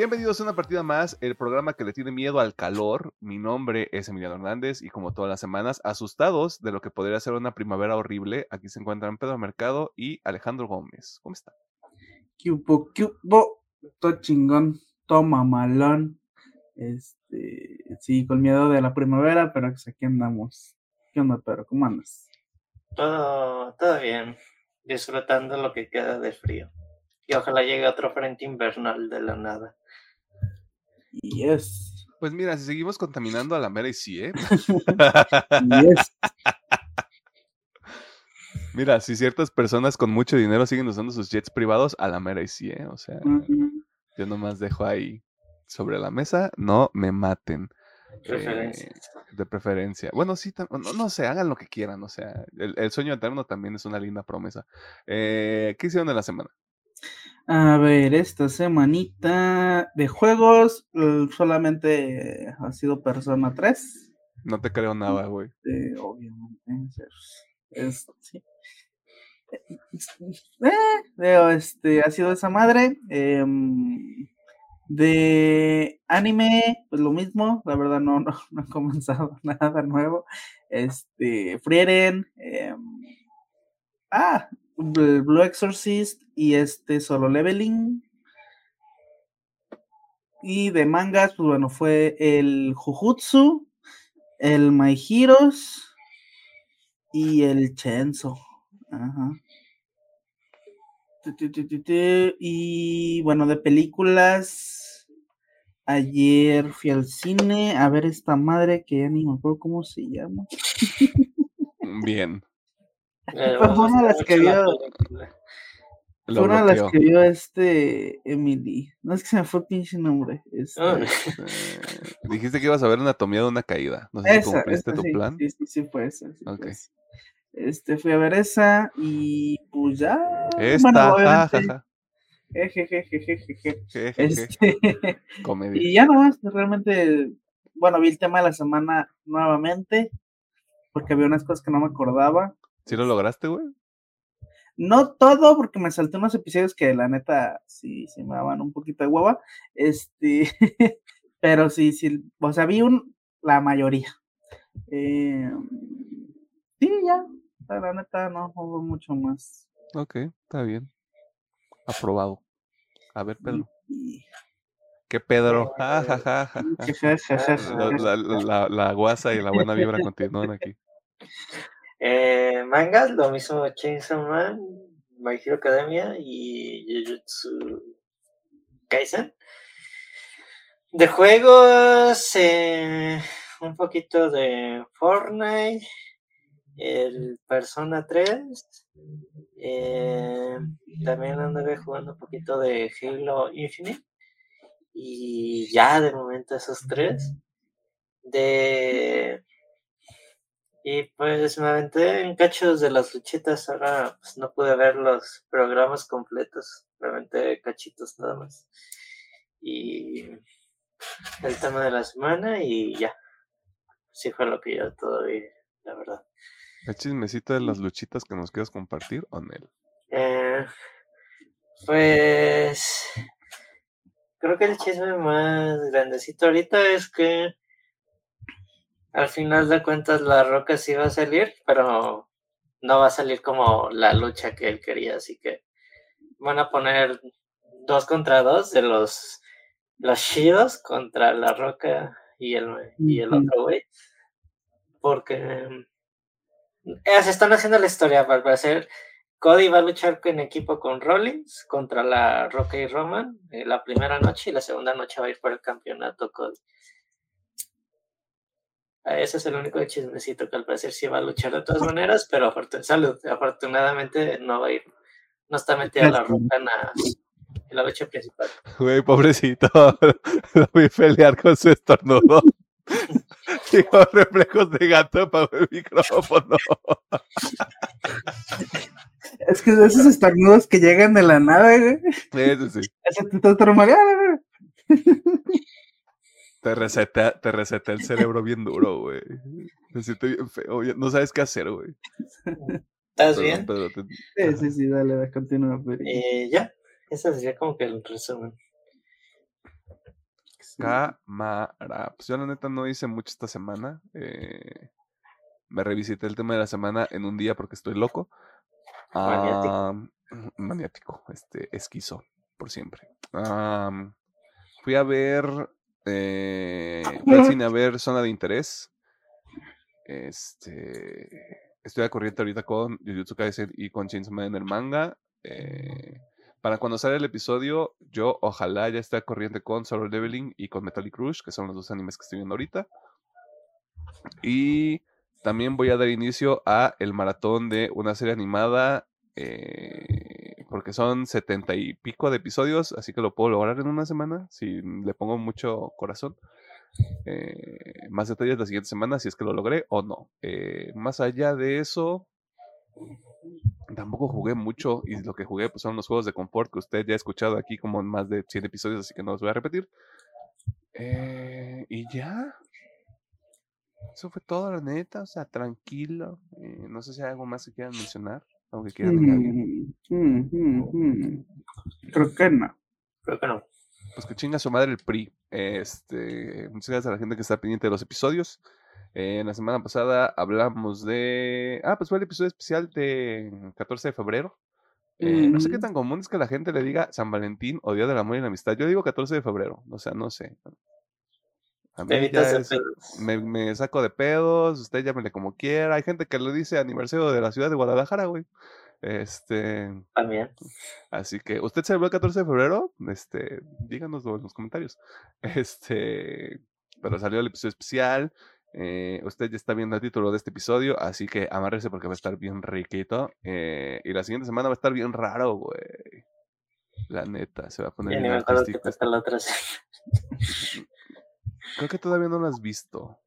Bienvenidos a una partida más, el programa que le tiene miedo al calor. Mi nombre es Emiliano Hernández y como todas las semanas, asustados de lo que podría ser una primavera horrible, aquí se encuentran Pedro Mercado y Alejandro Gómez. ¿Cómo está? Cupo, cupo, todo chingón, todo mamalón. Este, sí, con miedo de la primavera, pero pues aquí andamos. ¿Qué onda, Pedro? ¿Cómo andas? Todo, todo bien, disfrutando lo que queda de frío. Y ojalá llegue otro frente invernal de la nada. Yes. Pues mira, si seguimos contaminando a la mera y sí, ¿eh? Yes. Mira, si ciertas personas con mucho dinero siguen usando sus jets privados, a la mera y sí, ¿eh? O sea, Ujú. yo nomás dejo ahí sobre la mesa, no me maten. Eh, de preferencia. Bueno, sí, no, no sé, hagan lo que quieran, o sea, el, el sueño eterno también es una linda promesa. Eh, ¿Qué hicieron en la semana? A ver, esta semanita de juegos solamente ha sido Persona 3. No te creo nada, güey. eh, obviamente. es- es- sí. Eh, veo, este, ha sido esa madre. em, de anime, pues lo mismo. La verdad, no, no, no he comenzado nada nuevo. Este, Frieren. em, ah, Blue Exorcist y este Solo Leveling. Y de mangas, pues bueno, fue el Jujutsu, el My Heroes y el Chenzo. Ajá. Y bueno, de películas, ayer fui al cine a ver esta madre que ya ni me acuerdo cómo se llama. Bien. Eh, Fue vamos una de las que vio- Fue una de las que vio este Emily. No es que se me fue el pinche nombre. este, Ah, Eh, dijiste que ibas a ver anatomía de una caída. No sé si esa, cumpliste esa, tu sí, plan. Sí, sí, sí, fue esa. sí fue Ok. esa. Este, fui a ver esa y pues ya. Esta, bueno, ja, ja. Este, Comedia. y ya nomás, realmente, bueno, vi el tema de la semana nuevamente, porque había unas cosas que no me acordaba. ¿Sí lo lograste, güey? No todo, porque me salté unos episodios que la neta sí, sí me daban un poquito de hueva. Este, pero sí, sí, o sea, vi un, la mayoría. Eh, sí, ya, la neta no hubo mucho más. Ok, está bien. Aprobado. A ver, Pedro. Y- ¿Qué Pedro? Ja, ja, ja, la- la guasa y la buena vibra continúan aquí. Eh, mangas, lo mismo Chainsaw Man, My Hero Academia y Jujutsu Kaisen. De juegos, eh, un poquito de Fortnite, el Persona 3, eh, también anduve jugando un poquito de Halo Infinite y ya de momento esos tres. De y pues me aventé en cachos de las luchitas, ahora pues no pude ver los programas completos, me aventé cachitos nada más. Y el tema de la semana y ya. Sí fue lo que yo todo vi, la verdad. ¿El chismecito de las luchitas que nos quieras compartir, Onel? Eh, pues creo que el chisme más grandecito ahorita es que al final de cuentas la roca sí va a salir, pero no va a salir como la lucha que él quería, así que van a poner dos contra dos de los los chidos contra la roca y el, y el otro güey, porque eh, se están haciendo la historia para parecer Cody va a luchar en equipo con Rollins contra la Roca y Roman eh, la primera noche y la segunda noche va a ir por el campeonato Cody. Ah, Ese es el único chismecito que al parecer sí va a luchar de todas maneras, pero afortun- salud, afortunadamente no va a ir, no está metida la roca en la, en la lucha principal. Güey, pobrecito. Lo vi pelear con su estornudo. Digo, reflejos de gato para el micrófono. Es que esos estornudos que llegan de la nada, güey. Eso sí. Ese te está. Te reseta, te reseta el cerebro bien duro, güey. Me siento bien feo. No sabes qué hacer, güey. ¿Estás Perdón, bien? Pedro, te- Sí, sí, sí, dale, dale, continúa, Peri. Y ya, ese sería como que el resumen. Cámara. Pues yo la neta no hice mucho esta semana. eh, me revisité el tema de la semana en un día porque estoy loco. Maniático. Am, maniático, este, esquizo, por siempre. Fui a ver, eh, a ver Zona de Interés. Este, estoy a corriente ahorita con Jujutsu Kaisen y con Chainsaw Man en el manga. eh, para cuando sale el episodio, yo ojalá ya esté a corriente con Solo Leveling y con Metallic Rush, que son los dos animes que estoy viendo ahorita. Y también voy a dar inicio a el maratón de una serie animada, eh, porque son setenta y pico de episodios, así que lo puedo lograr en una semana, si le pongo mucho corazón. Eh, más detalles la siguiente semana, si es que lo logré o no. Eh, más allá de eso, tampoco jugué mucho y lo que jugué pues, son los juegos de confort que usted ya ha escuchado aquí como en más de 100 episodios, así que no los voy a repetir. Eh, y ya. Eso fue todo, la neta. O sea, tranquilo. Eh, no sé si hay algo más que quieran mencionar. Algo que quieran. Mm, mm, mm, mm. Creo que no. Creo que no. Pues que chinga su madre el PRI. Este, muchas gracias a la gente que está pendiente de los episodios. Eh, en la semana pasada hablamos de. Ah, pues fue el episodio especial de 14 de febrero. Eh, No sé qué tan común es que la gente le diga San Valentín o Día del Amor y la Amistad. Yo digo 14 de febrero. O sea, no sé. A mí ya es- pedos. me, me saco de pedos, usted llámele como quiera. Hay gente que le dice aniversario de la ciudad de Guadalajara, güey. Este, También. así que, ¿usted celebró el 14 de febrero? Este, díganoslo en los comentarios. Este, pero salió el episodio especial. eh, usted ya está viendo el título de este episodio, así que amárrese porque va a estar bien riquito. eh, y la siguiente semana va a estar bien raro, güey. La neta, se va a poner bien me acuerdo que artístico. toca la otra. Creo que todavía no lo has visto,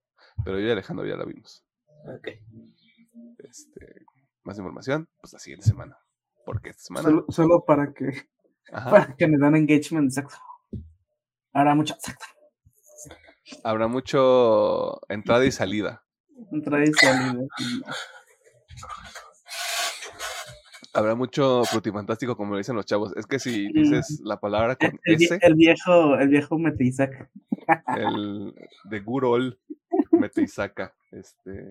pero yo y Alejandro ya la vimos. Ok. Este, más información, pues la siguiente semana. Porque esta semana. Solo, solo para que, ajá, para que me dan engagement, exacto. Ahora mucho, exacto. habrá mucho entrada y salida. Entrada y salida. Habrá mucho frutifantástico, como dicen los chavos. Es que si dices la palabra con El, S, el viejo, el viejo Meteisac. el de Gurol mete y saca. Este.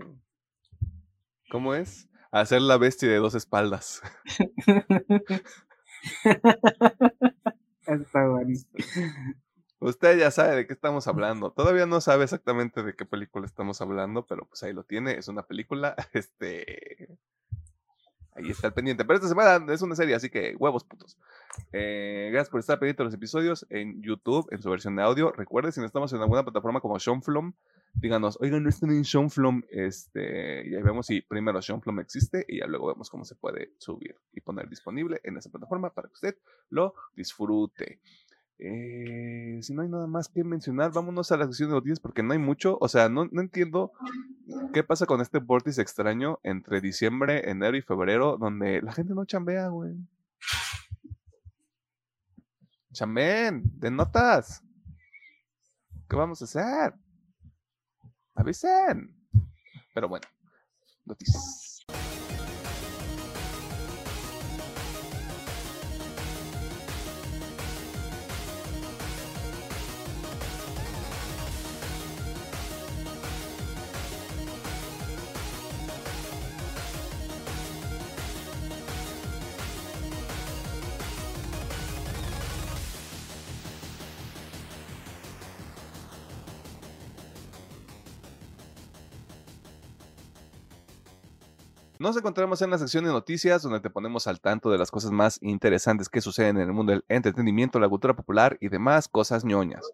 ¿Cómo es? Hacer la bestia de dos espaldas. Está bueno. Usted ya sabe de qué estamos hablando. Todavía no sabe exactamente de qué película estamos hablando, pero pues ahí lo tiene. Es una película. Este. Ahí está el pendiente. Pero esta semana es una serie, así que huevos putos. Eh, gracias por estar pendiente de los episodios en YouTube, en su versión de audio. Recuerde, si no estamos en alguna plataforma como Shonflom, díganos, oigan, no están en Shonflom. Este, y ahí vemos si primero Shonflom existe y ya luego vemos cómo se puede subir y poner disponible en esa plataforma para que usted lo disfrute. Eh, si no hay nada más que mencionar, vámonos a la sección de noticias porque no hay mucho. O sea, no, entiendo qué pasa con este vórtice extraño entre diciembre, enero y febrero, donde la gente no chambea, güey. Chambeen, de notas. ¿Qué vamos a hacer? Avisen. Pero bueno, noticias. Nos encontramos en la sección de noticias donde te ponemos al tanto de las cosas más interesantes que suceden en el mundo del entretenimiento, la cultura popular y demás cosas ñoñas.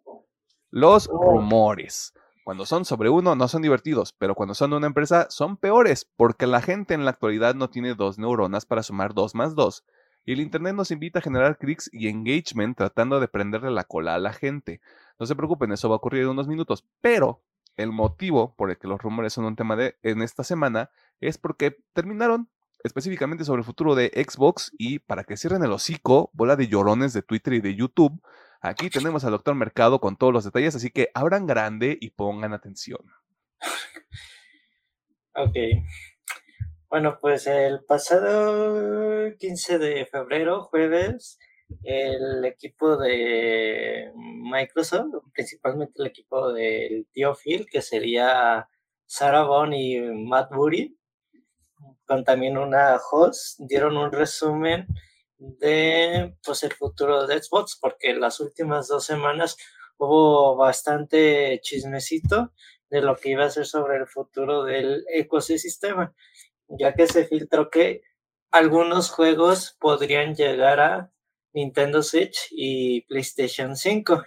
Los rumores. Cuando son sobre uno no son divertidos, pero cuando son de una empresa son peores, porque la gente en la actualidad no tiene dos neuronas para sumar dos más dos. Y el Internet nos invita a generar clics y engagement tratando de prenderle la cola a la gente. No se preocupen, eso va a ocurrir en unos minutos, pero el motivo por el que los rumores son un tema de en esta semana es porque terminaron específicamente sobre el futuro de Xbox y para que cierren el hocico, bola de llorones de Twitter y de YouTube, aquí tenemos al doctor Mercado con todos los detalles, así que abran grande y pongan atención. Ok. Bueno, pues el pasado 15 de febrero, jueves, el equipo de Microsoft, principalmente el equipo del tío Phil, que sería Sarah Bond y Matt Booty, con también una host, dieron un resumen de pues el futuro de Xbox, porque las últimas dos semanas hubo bastante chismecito de lo que iba a ser sobre el futuro del ecosistema, ya que se filtró que algunos juegos podrían llegar a Nintendo Switch y PlayStation 5.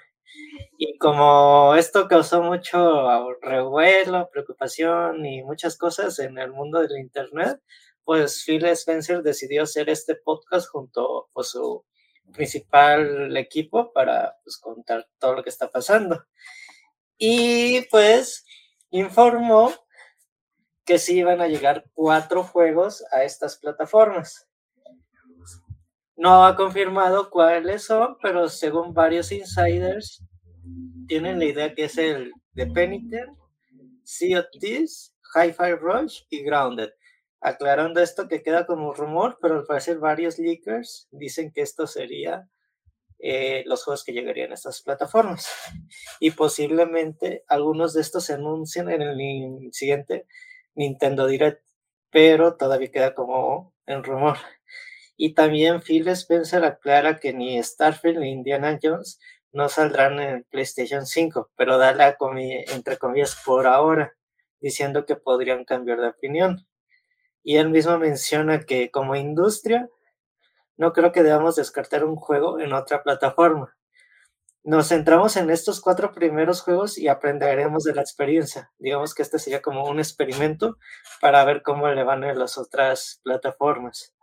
Como esto causó mucho revuelo, preocupación y muchas cosas en el mundo del Internet, pues Phil Spencer decidió hacer este podcast junto a su principal equipo para pues, contar todo lo que está pasando. Y pues informó que sí iban a llegar cuatro juegos a estas plataformas. No ha confirmado cuáles son, pero según varios insiders, tienen la idea que es el de Penitent, Sea of Thieves, Hi-Fi Rush y Grounded. Aclarando esto que queda como rumor, pero al parecer varios leakers dicen que esto sería eh, los juegos que llegarían a estas plataformas. Y posiblemente algunos de estos se anuncien en el siguiente Nintendo Direct, pero todavía queda como en rumor. Y también Phil Spencer aclara que ni Starfield ni Indiana Jones no saldrán en PlayStation 5, pero da la entre comillas por ahora, diciendo que podrían cambiar de opinión. Y él mismo menciona que como industria no creo que debamos descartar un juego en otra plataforma. Nos centramos en estos cuatro primeros juegos y aprenderemos de la experiencia. Digamos que este sería como un experimento para ver cómo le van en las otras plataformas.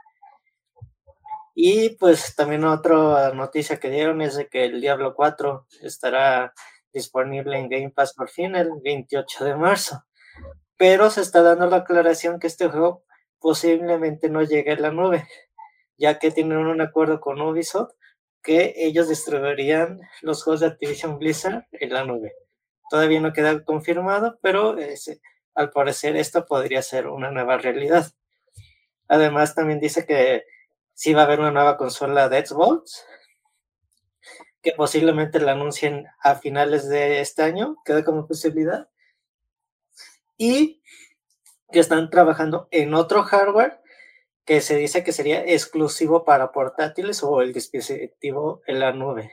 Y pues también otra noticia que dieron es de que el Diablo 4 estará disponible en Game Pass por fin el 28 de marzo. Pero se está dando la aclaración que este juego posiblemente no llegue a la nube, ya que tienen un acuerdo con Ubisoft que ellos distribuirían los juegos de Activision Blizzard en la nube. Todavía no queda confirmado, pero al parecer esto podría ser una nueva realidad. Además, también dice que sí va a haber una nueva consola de Xbox, que posiblemente la anuncien a finales de este año, queda como posibilidad. Y que están trabajando en otro hardware que se dice que sería exclusivo para portátiles o el dispositivo en la nube.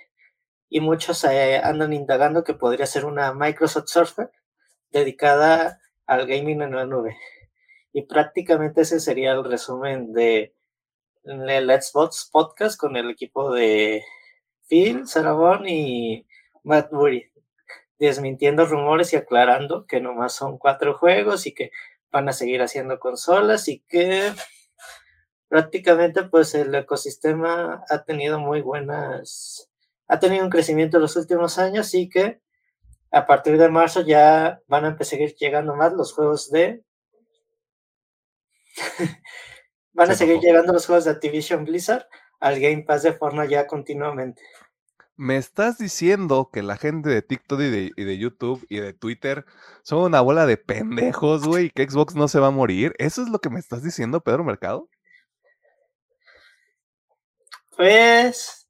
Y muchos eh, andan indagando que podría ser una Microsoft Surfer dedicada al gaming en la nube. Y prácticamente ese sería el resumen de el Xbox Podcast con el equipo de Phil, Sarabón y Matt Murray, desmintiendo rumores y aclarando que nomás son cuatro juegos y que van a seguir haciendo consolas y que prácticamente pues el ecosistema ha tenido muy buenas, ha tenido un crecimiento en los últimos años y que a partir de marzo ya van a seguir llegando más los juegos de... van a seguir llegando los juegos de Activision Blizzard al Game Pass de forma ya continuamente. Me estás diciendo que la gente de TikTok y de, y de, YouTube y de Twitter son una bola de pendejos, güey, y que Xbox no se va a morir. ¿Eso es lo que me estás diciendo, Pedro Mercado? Pues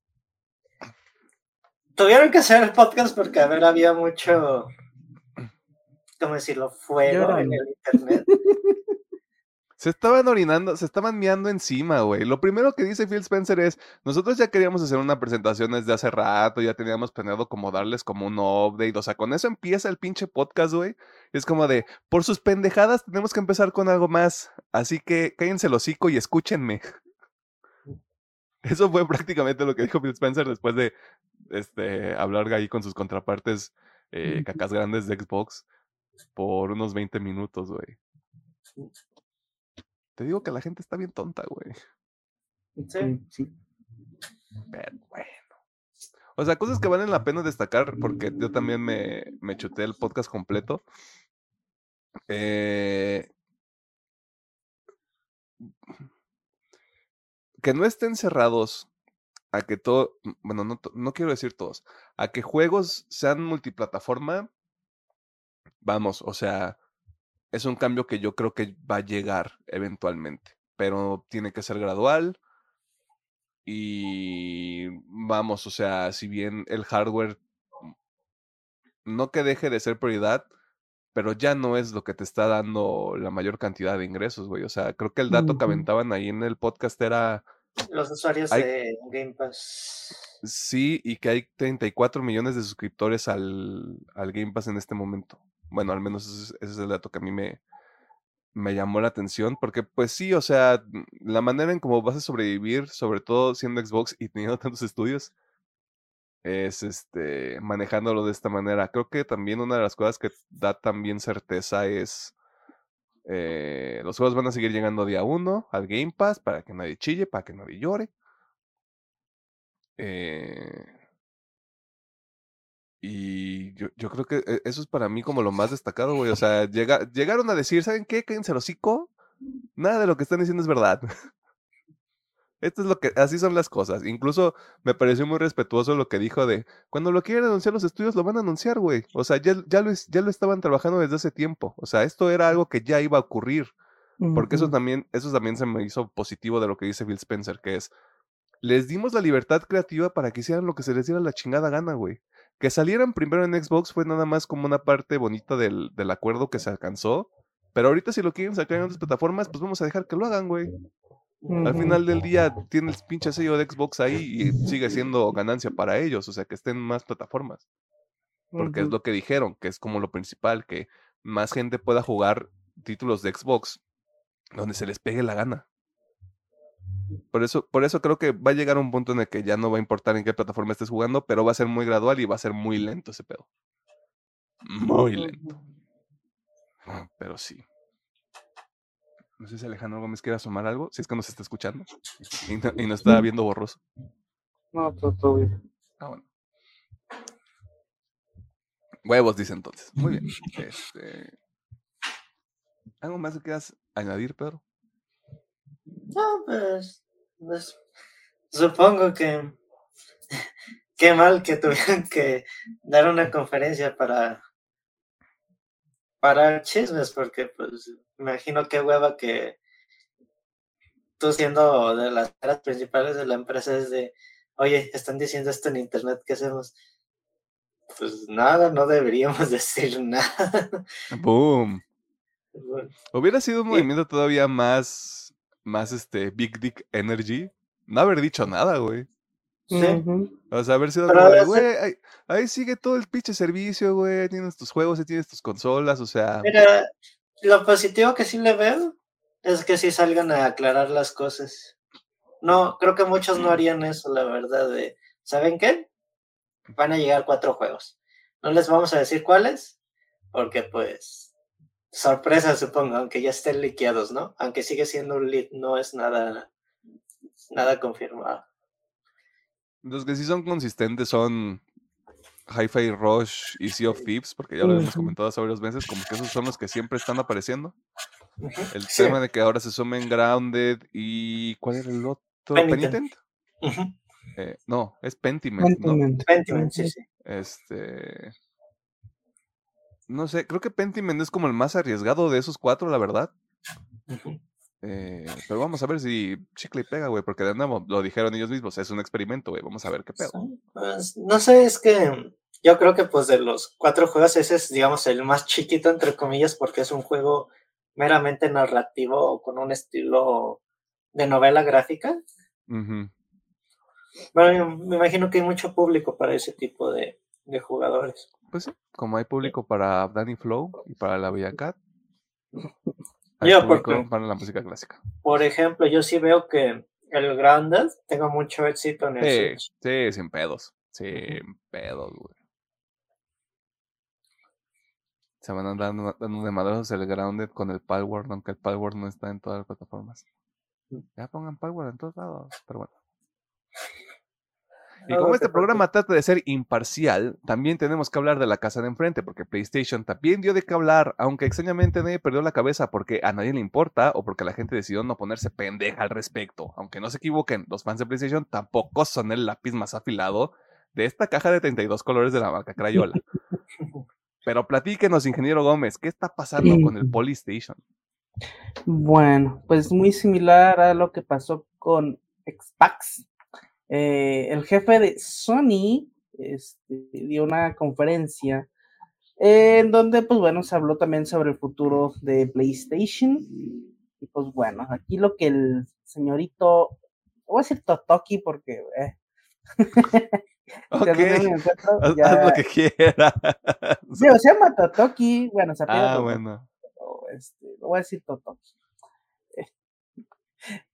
tuvieron que hacer el podcast porque, a ver, había mucho, ¿cómo decirlo?, fuego en el internet. Se estaban orinando, se estaban miando encima, güey. Lo primero que dice Phil Spencer es, nosotros ya queríamos hacer una presentación desde hace rato, ya teníamos planeado como darles como un update, o sea, con eso empieza el pinche podcast, güey. Es como de, por sus pendejadas tenemos que empezar con algo más, así que cállense el hocico y escúchenme. Eso fue prácticamente lo que dijo Phil Spencer después de este, hablar ahí con sus contrapartes eh, cacas grandes de Xbox por unos 20 minutos, güey. Te digo que la gente está bien tonta, güey. Sí, sí. Pero bueno. O sea, cosas que valen la pena destacar, porque yo también me, me chuté el podcast completo. Eh, que no estén cerrados a que todo, bueno, no, no quiero decir todos, a que juegos sean multiplataforma, vamos, o sea, es un cambio que yo creo que va a llegar eventualmente, pero tiene que ser gradual. Y vamos, o sea, si bien el hardware no que deje de ser prioridad, pero ya no es lo que te está dando la mayor cantidad de ingresos, güey. O sea, creo que el dato que aventaban ahí en el podcast era... Los usuarios de Game Pass. Sí, y que hay 34 millones de suscriptores al, al Game Pass en este momento. Bueno, al menos ese, es el dato que a mí me, me llamó la atención, porque pues sí, o sea, la manera en cómo vas a sobrevivir, sobre todo siendo Xbox y teniendo tantos estudios, es este manejándolo de esta manera. Creo que también una de las cosas que da también certeza es eh, los juegos van a seguir llegando día uno al Game Pass para que nadie chille, para que nadie llore. Eh, y yo, yo, creo que e, eso es para mí como lo más destacado, güey. O sea, llega, llegaron a decir, ¿saben qué? Cállense el hocico. Nada de lo que están diciendo es verdad. Esto es lo que, así son las cosas. Incluso me pareció muy respetuoso lo que dijo de, cuando lo quieren anunciar los estudios, lo van a anunciar, güey. O sea, ya, ya, lo, ya lo estaban trabajando desde hace tiempo. O sea, esto era algo que ya iba a ocurrir. Porque eso también, eso también se me hizo positivo de lo que dice Bill Spencer, que es, les dimos la libertad creativa para que hicieran lo que se les diera la chingada gana, güey. Que salieran primero en Xbox fue nada más como una parte bonita del, del acuerdo que se alcanzó. Pero ahorita si lo quieren sacar en otras plataformas, pues vamos a dejar que lo hagan, güey. Al final del día tiene el pinche sello de Xbox ahí y sigue siendo ganancia para ellos, o sea, que estén más plataformas. Porque es lo que dijeron, que es como lo principal, que más gente pueda jugar títulos de Xbox donde se les pegue la gana. Por eso, por eso creo que va a llegar un punto en el que ya no va a importar en qué plataforma estés jugando, pero va a ser muy gradual y va a ser muy lento ese pedo. Muy lento. Pero sí. No sé si Alejandro Gómez quiere asomar algo, si es que nos está escuchando y, no, nos está viendo borroso. No, todo, bien. Ah, bueno. Huevos, dice entonces. Muy bien. Este... ¿Algo más que quieras añadir, Pedro? No, pues, pues supongo que qué mal que tuvieron que dar una conferencia para para chismes, porque pues imagino qué hueva que tú siendo de las caras principales de la empresa es de, oye, están diciendo esto en internet, ¿qué hacemos? Pues nada, no deberíamos decir nada. Boom. Hubiera sido un movimiento todavía más, más este, Big Dick Energy. No haber dicho nada, güey. Sí. O sea, haber sido güey, ahí, sigue todo el pinche servicio, güey, tienes tus juegos y tienes tus consolas, o sea... Mira, lo positivo que sí le veo es que sí salgan a aclarar las cosas. No, creo que muchos no harían eso, la verdad, de, ¿saben qué? Van a llegar cuatro juegos. No les vamos a decir cuáles, porque pues, sorpresa supongo, aunque ya estén liqueados, ¿no? Aunque sigue siendo un lead, no es nada, nada confirmado. Los que sí son consistentes son Hi-Fi Rush y Sea of Thieves, porque ya lo hemos comentado hace varios meses, como que esos son los que siempre están apareciendo. El tema de que ahora se sumen Grounded y. ¿Cuál era el otro? Penitent. Eh, no, es Pentiment. Pentiment, ¿no? Pentiment sí, sí. Este. No sé, creo que Pentiment es como el más arriesgado de esos cuatro, la verdad. Eh, pero vamos a ver si chicle y pega, güey, porque de nuevo lo dijeron ellos mismos, es un experimento, güey, vamos a ver qué pedo. Pues, no sé, es que yo creo que pues de los cuatro juegos ese es, digamos, el más chiquito, entre comillas, porque es un juego meramente narrativo con un estilo de novela gráfica. Bueno, me imagino que hay mucho público para ese tipo de, de jugadores. Pues sí, como hay público para Danny Flow y para la Bella Cat. Yo, porque, para la música clásica. Por ejemplo, yo sí veo que el Grounded tenga mucho éxito en el sí, Switch. Sí, sin pedos. Sin pedos, güey. Se van a dando, dando de madrazos el Grounded con el Palworld, aunque el Palworld no está en todas las plataformas. Ya pongan Palworld en todos lados, pero bueno. Y como este programa trata de ser imparcial, también tenemos que hablar de la casa de enfrente, porque PlayStation también dio de qué hablar, aunque extrañamente nadie perdió la cabeza porque a nadie le importa o porque la gente decidió no ponerse pendeja al respecto. Aunque no se equivoquen, los fans de PlayStation tampoco son el lápiz más afilado de esta caja de 32 colores de la marca Crayola. Pero platíquenos, ingeniero Gómez, ¿qué está pasando con el Polystation? Bueno, pues muy similar a lo que pasó con Xbox eh, el jefe de Sony este, dio una conferencia en donde, pues bueno, se habló también sobre el futuro de PlayStation. Y pues bueno, aquí lo que el señorito, voy a decir Totoki porque... Eh, haz, lo que quiera. Sí, se llama Totoki, bueno, se Ah, bueno. Este, lo voy a decir Totoki.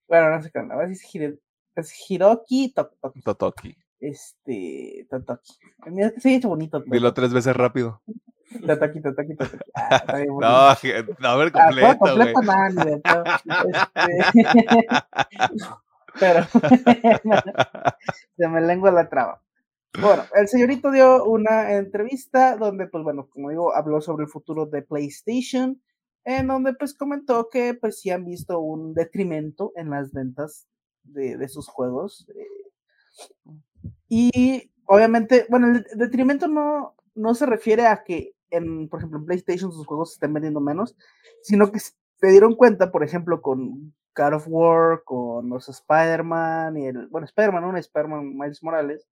Bueno, no sé qué, voy a decir es Hiroki Totoki. Totoki. Este, Totoki. Mira que se ha hecho bonito. Dilo tres veces rápido. Totoki, Totoki, Totoki. Ah, no, a ver, completo, ah, completo güey. este... pero se me lengua la traba. Bueno, el señorito dio una entrevista donde, pues bueno, como digo, habló sobre el futuro de PlayStation, en donde pues comentó que pues sí han visto un detrimento en las ventas de, sus juegos. Eh, y obviamente, bueno, el detrimento no, no se refiere a que, en, por ejemplo, en PlayStation sus juegos se estén vendiendo menos, sino que se dieron cuenta, por ejemplo, con God of War, con los Spider-Man y el, bueno, Spider-Man, un Spider-Man Miles Morales,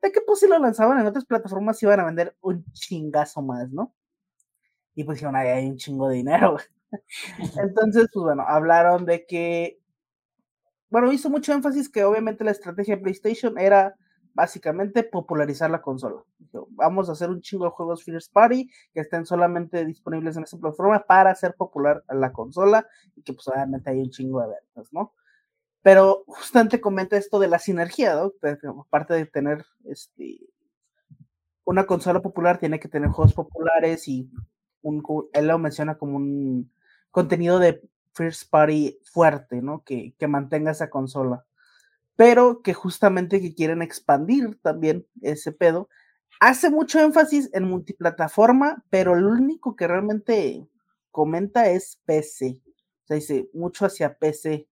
de que pues si lo lanzaban en otras plataformas iban a vender un chingazo más, ¿no? Y pues dijeron, ahí hay un chingo de dinero. Entonces, pues bueno, hablaron de que, bueno, hizo mucho énfasis que obviamente la estrategia de PlayStation era básicamente popularizar la consola. Vamos a hacer un chingo de juegos First Party que estén solamente disponibles en esa plataforma para hacer popular la consola y que pues obviamente hay un chingo de ventas, ¿no? Pero justamente comenta esto de la sinergia, ¿no? Aparte de tener este, una consola popular, tiene que tener juegos populares y un, él lo menciona como un contenido de first party fuerte, ¿no? Que, que mantenga esa consola. Pero que justamente que quieren expandir también ese pedo. Hace mucho énfasis en multiplataforma, pero lo único que realmente comenta es PC. O sea, dice mucho hacia PC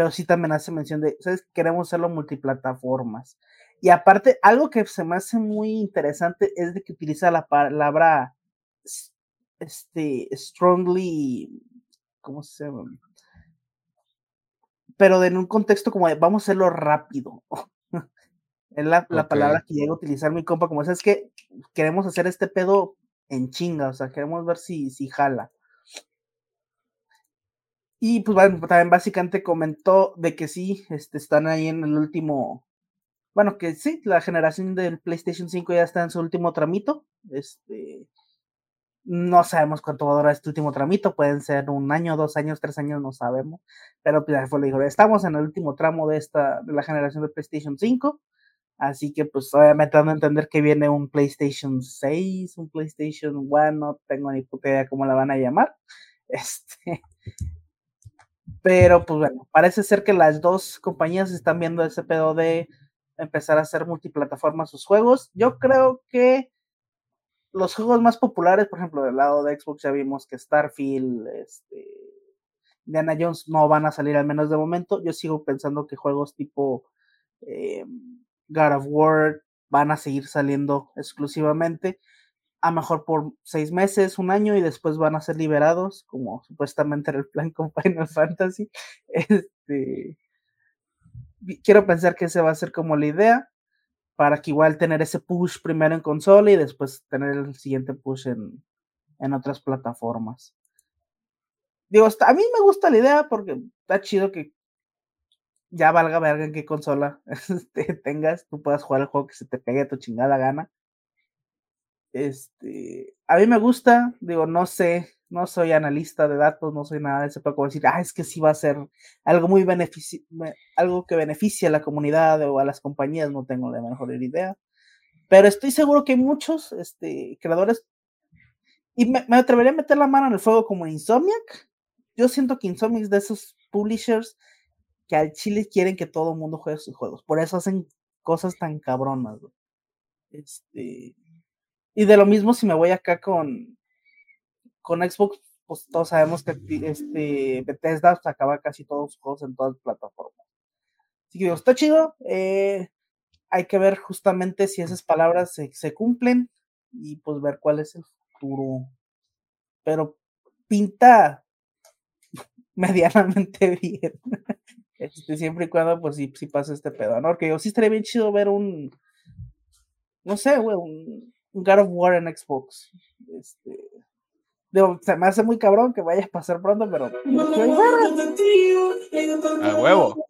pero sí también hace mención de, ¿sabes? Queremos hacerlo multiplataformas. Y aparte, algo que se me hace muy interesante es de que utiliza la palabra, este, strongly, ¿cómo se llama? Pero en un contexto como de, vamos a hacerlo rápido. es la, palabra que llega a utilizar mi compa, como, ¿sabes que Queremos hacer este pedo en chinga, o sea, queremos ver si, si jala. Y pues bueno, también básicamente comentó de que sí, este, están ahí en el último, bueno, que sí, la generación del PlayStation 5 ya está en su último tramito. Este, no sabemos cuánto va a durar este último tramito, pueden ser un año, dos años, tres años, no sabemos. Pero pues fue, dijo, estamos en el último tramo de esta, de la generación de PlayStation 5. Así que pues obviamente dando a entender que viene un PlayStation 6, un PlayStation 1, no tengo ni puta idea cómo la van a llamar. Este, pero pues bueno, parece ser que las dos compañías están viendo ese pedo de empezar a hacer multiplataforma sus juegos. Yo creo que los juegos más populares, por ejemplo, del lado de Xbox ya vimos que Starfield, este, Diana Jones no van a salir al menos de momento. Yo sigo pensando que juegos tipo eh, God of War van a seguir saliendo exclusivamente a mejor por seis meses, un año y después van a ser liberados, como supuestamente era el plan con Final Fantasy. Este, quiero pensar que ese va a ser como la idea, para que igual tener ese push primero en consola y después tener el siguiente push en, en otras plataformas. Digo, a mí me gusta la idea porque está chido que ya valga verga en qué consola este, tengas, tú puedas jugar el juego que se te pegue a tu chingada gana este, a mí me gusta, digo, no sé, no soy analista de datos, no soy nada de ese poco decir, ah, es que sí va a ser algo muy beneficio, algo que beneficie a la comunidad o a las compañías, no tengo la mejor idea. Pero estoy seguro que hay muchos este, creadores, y me, atrevería a meter la mano en el fuego como Insomniac. Yo siento que Insomniac es de esos publishers que al chile quieren que todo el mundo juegue sus juegos. Por eso hacen cosas tan cabronas. Este, y de lo mismo si me voy acá con, con Xbox, pues todos sabemos que este Bethesda acaba casi todos sus juegos en todas las plataformas. Así que digo, está chido. Eh, hay que ver justamente si esas palabras se, cumplen y pues ver cuál es el futuro. Pero pinta medianamente bien. Este, siempre y cuando, pues, sí, sí pasa este pedo, ¿no? Porque yo sí estaría bien chido ver un, no sé, güey, un, un God of War en Xbox. Este, digo, se me hace muy cabrón que vaya a pasar pronto, pero... A huevo.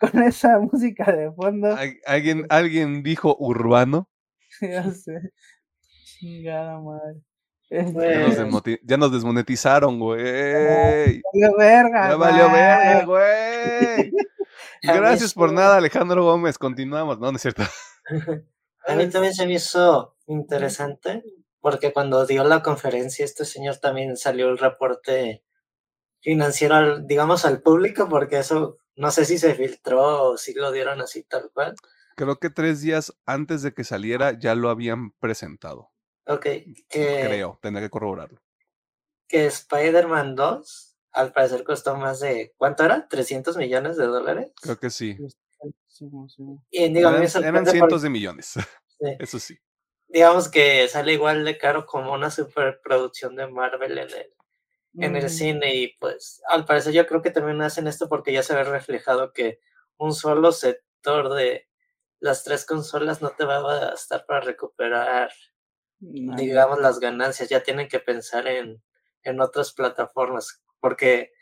Con esa música de fondo. Al- ¿Alguien, ¿Alguien dijo urbano? Ya sé. Chingada madre. Ya nos, desmoti- ya nos desmonetizaron, güey. Valió verga. Ya valió verga, güey. Gracias por nada, Alejandro Gómez. Continuamos. No, no es cierto. A mí también se me hizo interesante porque cuando dio la conferencia este señor también salió el reporte financiero, al- digamos, al público porque eso no sé si se filtró o si lo dieron así tal cual. Creo que tres días antes de que saliera ya lo habían presentado. Ok, que, Creo, tendré que corroborarlo. que Spider-Man 2 al parecer costó más de, ¿cuánto era? ¿300 millones de dólares? Creo que sí. Sí. Y Eran, eran cientos de millones. sí. Eso sí. digamos que sale igual de caro como una superproducción de Marvel en el, en el Mm, cine y pues al parecer yo creo que también hacen esto porque ya se ve reflejado que un solo sector de las tres consolas no te va a bastar para recuperar no, digamos las ganancias ya tienen que pensar en, en otras plataformas porque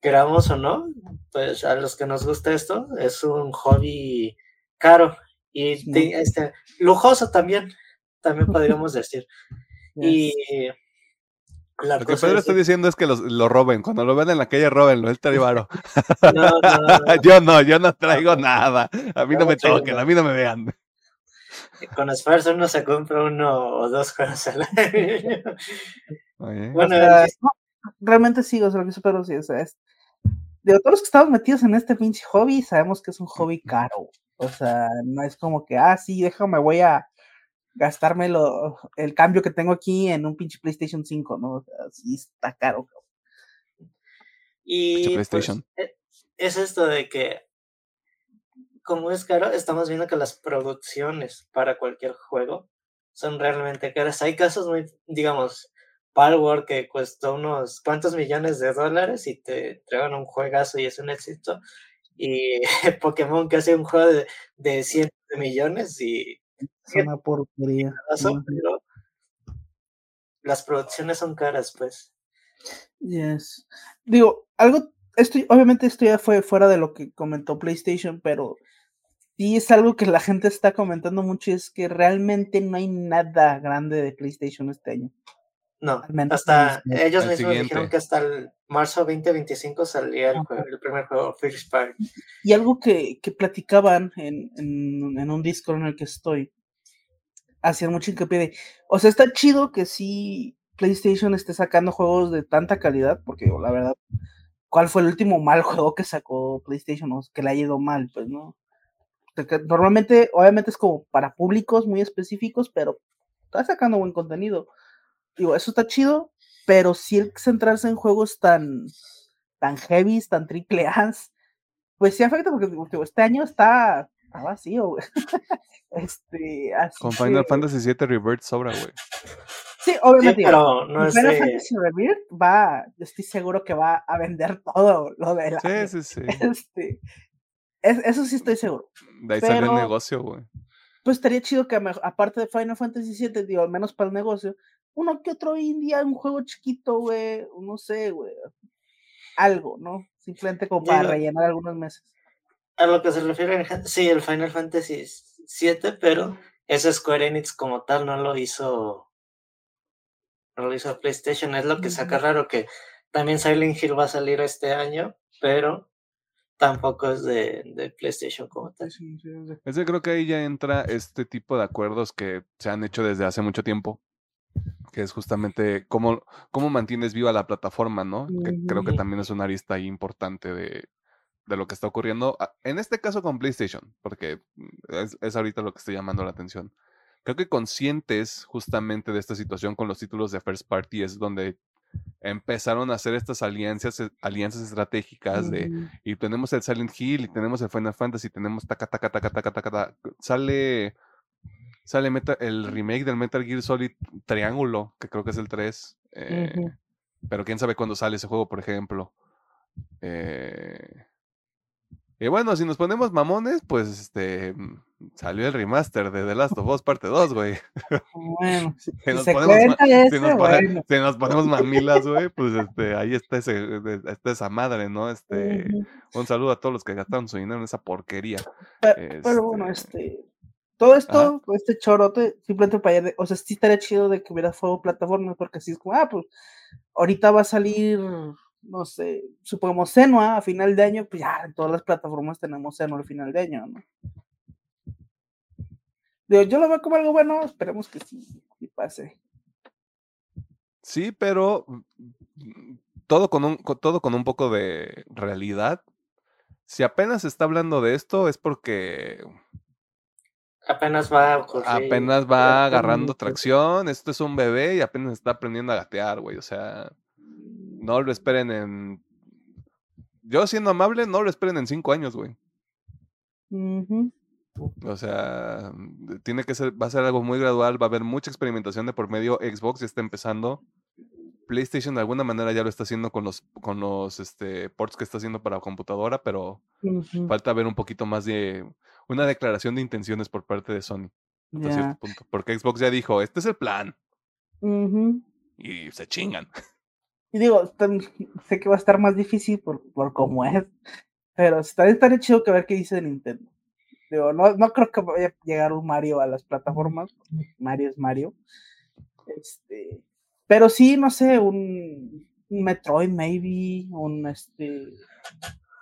queramos o no pues a los que nos gusta esto es un hobby caro y Sí. te- este, lujoso también también podríamos decir yes. y la Lo que Pedro es está diciendo es que los- lo roben. Cuando lo ven en la calle, robenlo. Él trae varo. no, no, no, yo no, yo no traigo nada. A mí no me traigo toquen, a mí no me vean. con esfuerzo uno se compra uno o dos juegos al año. Oye, Bueno, O sea, realmente sí, o sea, lo que sí, o sea, es, de todos los que estamos metidos en este pinche hobby, sabemos que es un hobby caro. O sea, no es como que, ah, sí, déjame, voy a gastarme lo- el cambio que tengo aquí en un pinche PlayStation 5, ¿no? O sea, sí está caro. cabrón. Y pues, PlayStation. e- es esto de que, como es caro, estamos viendo que las producciones para cualquier juego son realmente caras. Hay casos muy, digamos, Palworld que cuesta unos cuantos millones de dólares y te entregan un juegazo y es un éxito. Y Pokémon que hace un juego de, de cientos de millones y Es una porquería. razón, Ujú. pero las producciones son caras, pues. Yes. Digo, algo, esto, obviamente esto ya fue fuera de lo que comentó PlayStation, pero sí es algo que la gente está comentando mucho, y es que realmente no hay nada grande de PlayStation este año. No, hasta ellos el mismos dijeron que hasta el marzo 2025 salía el, juego- el primer juego. Y algo que, que platicaban en, en, en un Discord en el que estoy, hacían mucho hincapié de, o sea, está chido que sí PlayStation esté sacando juegos de tanta calidad, porque digo, la verdad, ¿cuál fue el último mal juego que sacó PlayStation o que le haya ido mal? Pues no. Normalmente, obviamente es como para públicos muy específicos, pero está sacando buen contenido. Digo, eso está chido, pero sí el centrarse en juegos tan, tan heavy, tan triple A, pues sí afecta porque digo, este año está, está vacío, güey. este, así Con Final Fantasy VII Rebirth sobra, güey. Sí, obviamente. pero no Final Fantasy Rebirth va, yo estoy seguro que va a vender todo lo de la. Sí, sí, sí. Este, es- eso sí estoy seguro. De ahí salió el negocio, güey. Pues estaría chido que, aparte de Final Fantasy VII, digo, al menos para el negocio, uno que otro indie, un juego chiquito, güey, no sé, güey. Algo, ¿no? Simplemente como para Digo- rellenar algunos meses. A lo que se refiere, sí, el Final Fantasy 7, pero ese Square Enix como tal no lo hizo. No lo hizo PlayStation. Es lo que saca raro que también Silent Hill va a salir este año, pero tampoco es de, de PlayStation como tal. Ese creo que ahí ya entra este tipo de acuerdos que se han hecho desde hace mucho tiempo, que es justamente cómo, cómo mantienes viva la plataforma, ¿no? Que creo que también es una arista ahí importante de, de lo que está ocurriendo, en este caso con PlayStation, porque mm, es, es ahorita lo que está llamando la atención. Creo que conscientes justamente de esta situación con los títulos de First Party es donde empezaron a hacer estas alianzas, eh, alianzas estratégicas de y tenemos el Silent Hill y tenemos el Final Fantasy, tenemos taca taca taca taca taca, taca. sale sale Meta- el remake del Metal Gear Solid Triángulo, que creo que es el 3. eh. Pero quién sabe cuándo sale ese juego, por ejemplo. Eh, y bueno, si nos ponemos mamones, pues este mm, salió el remaster de The Last of Us parte 2, güey. Bueno, si, Si nos ponemos, ese, si nos pone- bueno. si nos ponemos mamilas, güey, pues este, ahí está, ese, está esa madre, ¿no? Este, un saludo a todos los que gastaron su dinero en esa porquería. Pe- Pero bueno, Este, este. Todo esto, este chorote, simplemente para allá de- o sea, sí estaría chido de que hubiera fuego plataformas, porque así es como, ah, pues, ahorita va a salir, no sé, supongamos Senua a final de año, pues ya en todas las plataformas tenemos Senua al final de año, ¿no? Digo, yo lo veo como algo bueno, esperemos que sí, sí pase. Sí, pero todo con un, con- todo con un poco de realidad. Si apenas se está hablando de esto es porque Apenas va a ocurrir. apenas va agarrando tracción. Esto es un bebé y apenas está aprendiendo a gatear, güey. O sea, no lo esperen en. Yo siendo amable, no lo esperen en cinco años, güey. O sea, tiene que ser, va a ser algo muy gradual, va a haber mucha experimentación de por medio. Xbox ya está empezando. PlayStation de alguna manera ya lo está haciendo con los, con los este, ports que está haciendo para computadora, pero falta ver un poquito más de una declaración de intenciones por parte de Sony hasta cierto punto. Porque Xbox ya dijo, este es el plan. Y se chingan. Y digo, sé que va a estar más difícil por, por cómo es, pero está, estaría chido que ver qué dice Nintendo. Digo, no, no creo que vaya a llegar un Mario a las plataformas, Mario es Mario. Este, pero sí, no sé, un, un Metroid, maybe, un este.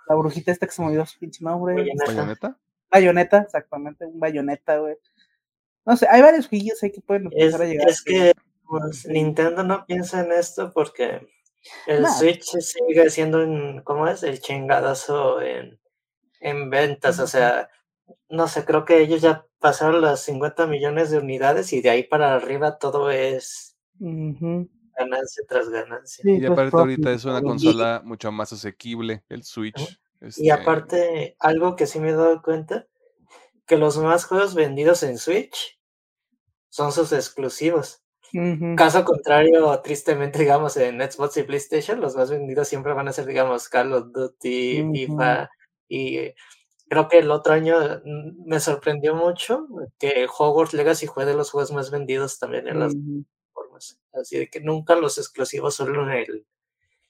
La brujita esta que se me olvidó su pinche nombre. Bayonetta. Bayonetta, exactamente, un bayoneta, güey. No sé, hay varios jueguillos ahí que pueden Es, empezar a llegar. es que pues, Nintendo no piensa en esto porque el No. Switch sigue siendo, un- ¿cómo es? El chingadazo en, en ventas. O sea, no sé, creo que ellos ya pasaron las 50 millones de unidades y de ahí para arriba todo es ganancia tras ganancia. Sí, Y pues, aparte ahorita profit, es una consola mucho más asequible, el Switch. Y este, aparte, algo que sí me he dado cuenta, que los más juegos vendidos en Switch son sus exclusivos. Caso contrario, tristemente, digamos, en Xbox y PlayStation, los más vendidos siempre van a ser, digamos, Call of Duty. FIFA. Y creo que el otro año mm, me sorprendió mucho que Hogwarts Legacy fue de los juegos más vendidos también en las Ujú. plataformas. Así de que nunca los exclusivos son el,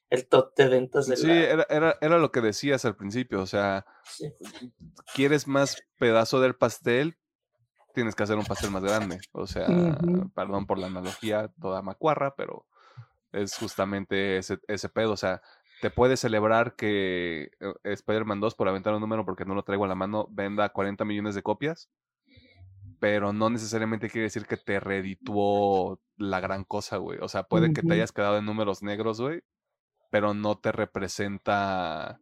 el top de ventas de Sí, la... era, era, era lo que decías al principio, o sea, sí. quieres más pedazo del pastel, tienes que hacer un pastel más grande. O sea, perdón por la analogía toda macuarra, pero es justamente ese, ese pedo. O sea, te puedes celebrar que eh, Spider-Man 2, por aventar un número porque no lo traigo a la mano, venda 40 millones de copias, pero no necesariamente quiere decir que te redituó la gran cosa, güey. O sea, puede que te hayas quedado en números negros, güey, pero no te representa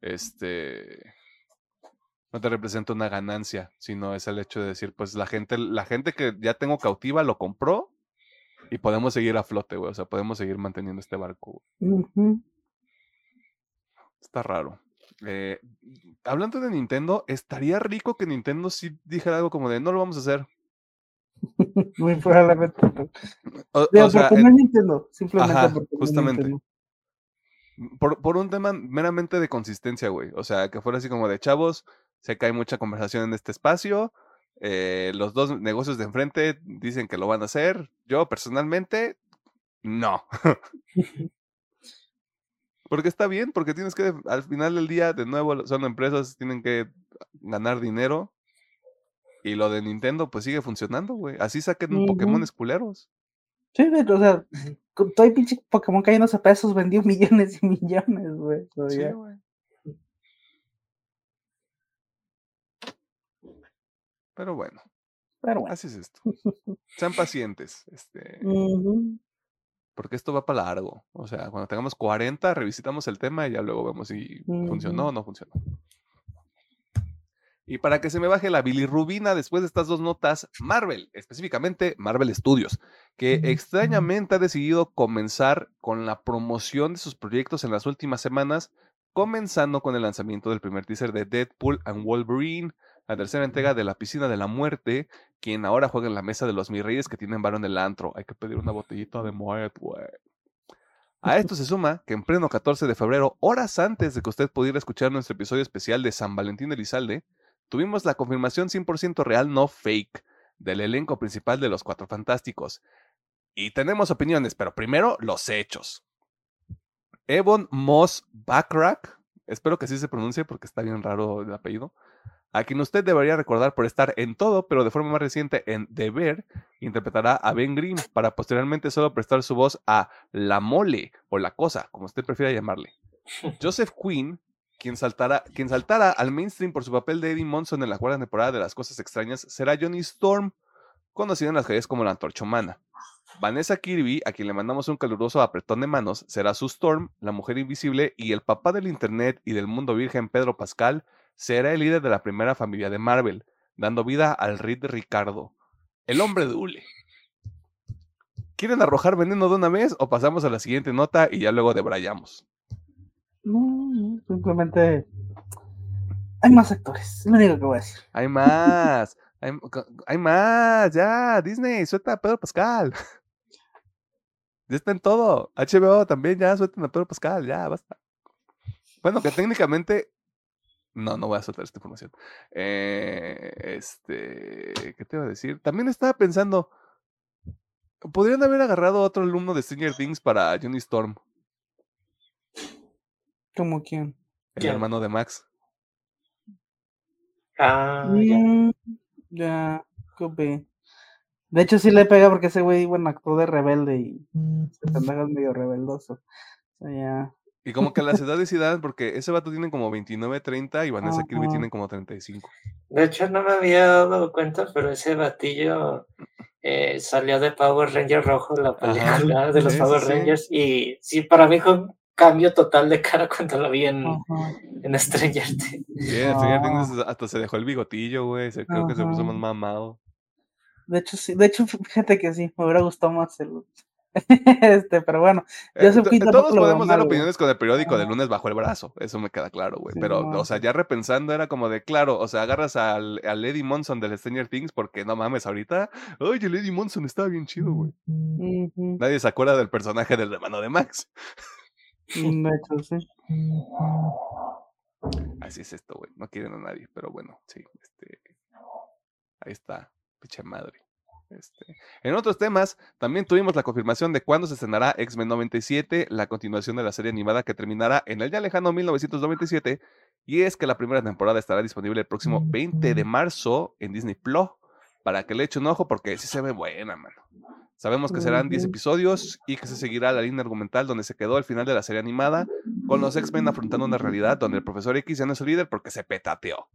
este no te representa una ganancia, sino es el hecho de decir, pues la gente, la gente que ya tengo cautiva lo compró y podemos seguir a flote, güey. O sea, podemos seguir manteniendo este barco. Está raro. Eh, hablando de Nintendo, estaría rico que Nintendo sí dijera algo como de no lo vamos a hacer. Muy probablemente. O, o sea, porque no es Nintendo, simplemente Ajá, porque no es justamente. Nintendo. Por, por un tema meramente de consistencia, güey. O sea, que fuera así como de chavos, sé que hay mucha conversación en este espacio. eh, los dos negocios de enfrente dicen que lo van a hacer. Yo personalmente, no. porque está bien, porque tienes que, al final del día, de nuevo, son empresas, tienen que ganar dinero. Y lo de Nintendo, pues sigue funcionando, güey. Así saquen Ujú. Pokémones culeros. Sí, o sea, con todo el pinche Pokémon cayéndose a pesos vendió millones y millones, güey. Sí, güey. Pero bueno, pero bueno. así es esto. Sean pacientes, este, porque esto va para largo. O sea, cuando tengamos 40, revisitamos el tema y ya luego vemos si funcionó o no funcionó. Y para que se me baje la bilirrubina después de estas dos notas, Marvel, específicamente Marvel Studios, que extrañamente ha decidido comenzar con la promoción de sus proyectos en las últimas semanas, comenzando con el lanzamiento del primer teaser de Deadpool and Wolverine, la tercera entrega de La Piscina de la Muerte, quien ahora juega en la mesa de los mis reyes que tienen varón del antro. Hay que pedir una botellita de Moet, güey. A esto se suma que en pleno 14 de febrero, horas antes de que usted pudiera escuchar nuestro episodio especial de San Valentín de Elizalde, tuvimos la confirmación 100% real, no fake, del elenco principal de Los Cuatro Fantásticos. Y tenemos opiniones, pero primero los hechos. Evon Moss Backrack, espero que así se pronuncie porque está bien raro el apellido, a quien usted debería recordar por estar en todo, pero de forma más reciente en Deber, interpretará a Ben Grimm para posteriormente solo prestar su voz a La Mole o La Cosa, como usted prefiera llamarle. Joseph Quinn, quien saltará, quien saltará al mainstream por su papel de Eddie Monson en la cuarta temporada de Las Cosas Extrañas, será Johnny Storm, conocido en las calles como la Antorcha Humana. Vanessa Kirby, a quien le mandamos un caluroso apretón de manos, será su Storm, la mujer invisible, y el papá del internet y del mundo virgen Pedro Pascal será el líder de la primera familia de Marvel, dando vida al Reed Ricardo, el hombre de Hule. ¿Quieren arrojar veneno de una vez o pasamos a la siguiente nota y ya luego debrayamos? No, simplemente hay más actores, es lo único que voy a decir. Hay más, hay, hay más, ya, Disney, suelta a Pedro Pascal. Ya está en todo. HBO también, ya suelten a Pedro Pascal, ya, basta. Bueno, que técnicamente no, no voy a soltar esta información. Eh, este, ¿qué te iba a decir? También estaba pensando, podrían haber agarrado a otro alumno de Stranger Things para Johnny Storm, ¿Cómo quién? el ¿Quién? hermano de Max. Ah, ya. Mm, ya, be. De hecho, sí le pega porque ese güey, bueno, actuó de rebelde y se pendeja medio rebeldoso. O sea, ya. Y como que las edades sí dan, porque ese vato tiene como 29, 30 y Vanessa Kirby Ajá. tiene como 35. De hecho, no me había dado cuenta, pero ese batillo eh, salió de Power Ranger Rojo, la Ajá, película de los sí, Power sí. Rangers. Y sí, para mí fue un cambio total de cara cuando lo vi en, en Stranger Things. Sí, en Stranger Things hasta se dejó el bigotillo, güey. se- Creo que se puso más mamado. De hecho, sí, de hecho, fíjate que sí, me hubiera gustado más el. este, pero bueno, Eh, Quinn tampoco todos podemos dar güey. opiniones con el periódico de lunes bajo el brazo, eso me queda claro, güey. Sí, Pero, no, o sea, ya repensando era como de, claro, o sea, agarras al, al Eddie Monson del Stranger Things porque no mames, ahorita, ay, el Eddie Monson estaba bien chido, güey. Nadie se acuerda del personaje del hermano de Max. mm, De hecho, sí. Así es esto, güey. No quieren a nadie, pero bueno, sí, este. Ahí está, pinche madre. Este. En otros temas, también tuvimos la confirmación de cuándo se estrenará X-Men 97, la continuación de la serie animada que terminará en el ya lejano 1997, y es que la primera temporada estará disponible el próximo 20 de marzo en Disney Plus, para que le eche un ojo porque sí se ve buena, mano. Sabemos que serán 10 Ujú. episodios y que se seguirá la línea argumental donde se quedó al final de la serie animada, con los X-Men afrontando una realidad donde el profesor X ya no es su líder porque se petateó.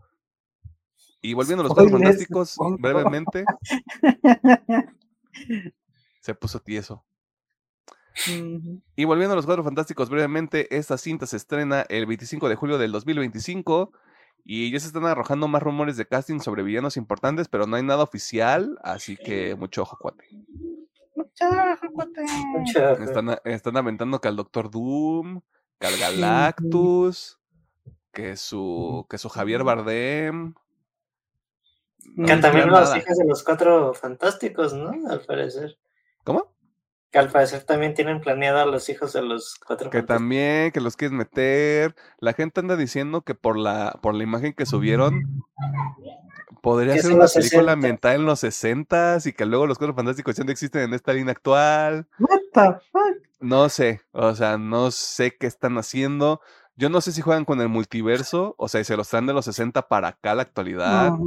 Y volviendo a los cuatro fantásticos, brevemente, se puso tieso. Y volviendo a los cuatro fantásticos brevemente, esta cinta se estrena el 25 de julio del 2025 y ya se están arrojando más rumores de casting sobre villanos importantes, pero no hay nada oficial, así que mucho ojo, cuate. Muchacho, cuate. Mucho- Están, están aventando que al Doctor Doom, que al Galactus, que su, que su Javier Bardem. No Que también nada. hijos de los cuatro fantásticos, ¿no? Al parecer. ¿Cómo? Que al parecer también tienen planeado a los hijos de los cuatro Que fantásticos. también, que los quieres meter. La gente anda diciendo que por la, por la imagen que subieron, podría ser una película 60. ambientada en los 60 y que luego los cuatro fantásticos ya no existen en esta línea actual. What the fuck? No sé, o sea, no sé qué están haciendo. Yo no sé si juegan con el multiverso, o sea, y se los traen de los 60 para acá la actualidad. Ajá.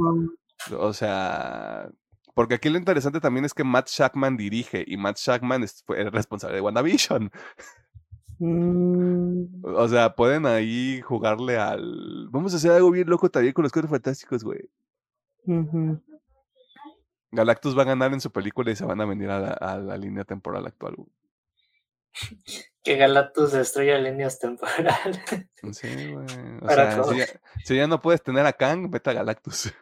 O sea, porque aquí lo interesante también es que Matt Shackman dirige y Matt Shackman es, fue el responsable de WandaVision. Mm, O sea, pueden ahí jugarle al. Vamos a hacer algo bien loco también con los cuatro fantásticos, güey. Galactus va a ganar en su película y se van a venir a la, a la línea temporal actual, güey. Que Galactus destruya líneas temporales. Sí, güey. O Para sea, si ya, si ya no puedes tener a Kang, vete a Galactus.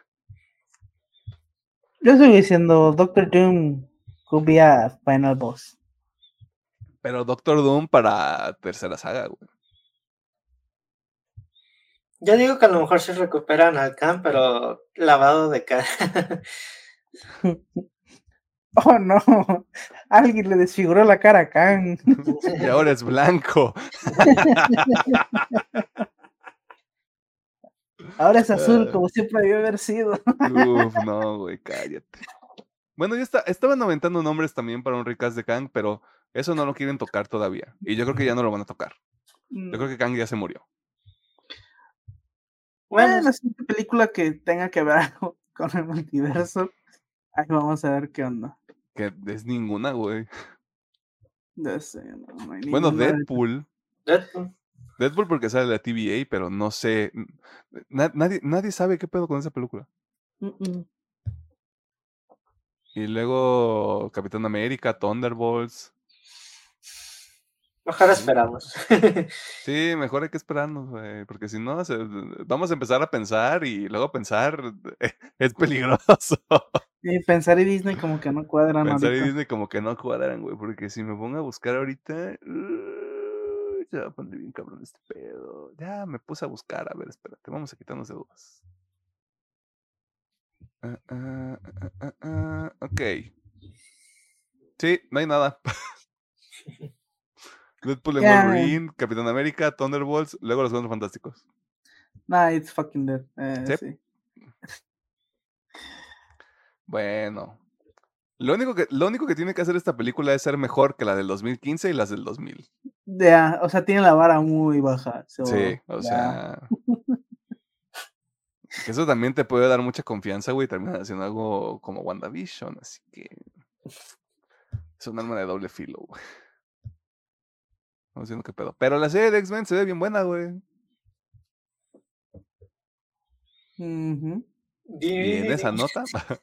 Yo sigo diciendo Doctor Doom could be a final boss. Pero Doctor Doom para tercera saga, güey. Yo digo que a lo mejor se recuperan al Khan, pero lavado de cara. Oh no, alguien le desfiguró la cara a Kang. y ahora es blanco. Ahora es azul, como siempre debió haber sido. Uf, no, güey, cállate. Bueno, ya está, estaban aumentando nombres también para un recast de Kang, pero eso no lo quieren tocar todavía. Y yo creo que ya no lo van a tocar. Yo creo que Kang ya se murió. Bueno, la siguiente película que tenga que ver algo con el multiverso, ahí vamos a ver qué onda. Que es ninguna, güey. Ya sé, no, hay Bueno, ninguna de- Deadpool. Deadpool. Deadpool porque sale la TVA, pero no sé. na- nadie, nadie sabe qué pedo con esa película. Mm, mm. Y luego Capitán América, Thunderbolts. Mejor esperamos. Sí, mejor hay que esperarnos, güey, porque si no, se- vamos a empezar a pensar y luego pensar es peligroso. Y pensar y Disney como que no cuadran Pensar y ahorita. Disney como que no cuadran, güey, porque si me pongo a buscar ahorita, uh, ya va a poner bien cabrón este pedo. Ya me puse a buscar, a ver, espérate, vamos a quitarnos de dudas. Ah, ah, ah, ok. Sí, no hay nada. Deadpool and Ya. Wolverine, Capitán América, Thunderbolts, luego los Cuatro Fantásticos. Nah, it's fucking dead. Eh, Sí. sí. Bueno. Lo único, que, lo único que tiene que hacer esta película es ser mejor que la del 2015 y las del 2000. Ya, o sea, tiene la vara muy baja. so, Sí, o ya. sea. eso también te puede dar mucha confianza, güey. Terminas haciendo algo como WandaVision, así que. Es un arma de doble filo, güey. Vamos viendo qué pedo. Pero la serie de X-Men se ve bien buena, güey. Ujú. Y en esa nota.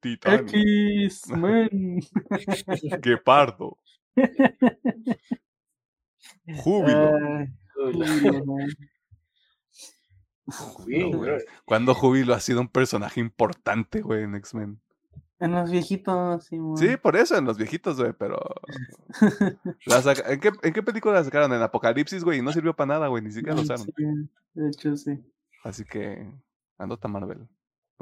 Titanic. X-Men. Qué pardo. Júbilo. Júbilo, man. Júbilo, güey. Cuando Júbilo ha sido un personaje importante, güey, en X-Men. En los viejitos, sí. Sí, por eso, en los viejitos, güey, pero. la saca- ¿En, qué, ¿En qué película la sacaron? En Apocalipsis, güey, y no sirvió para nada, güey, ni siquiera lo usaron. Sí, de hecho, sí. Así que. Andota Marvel.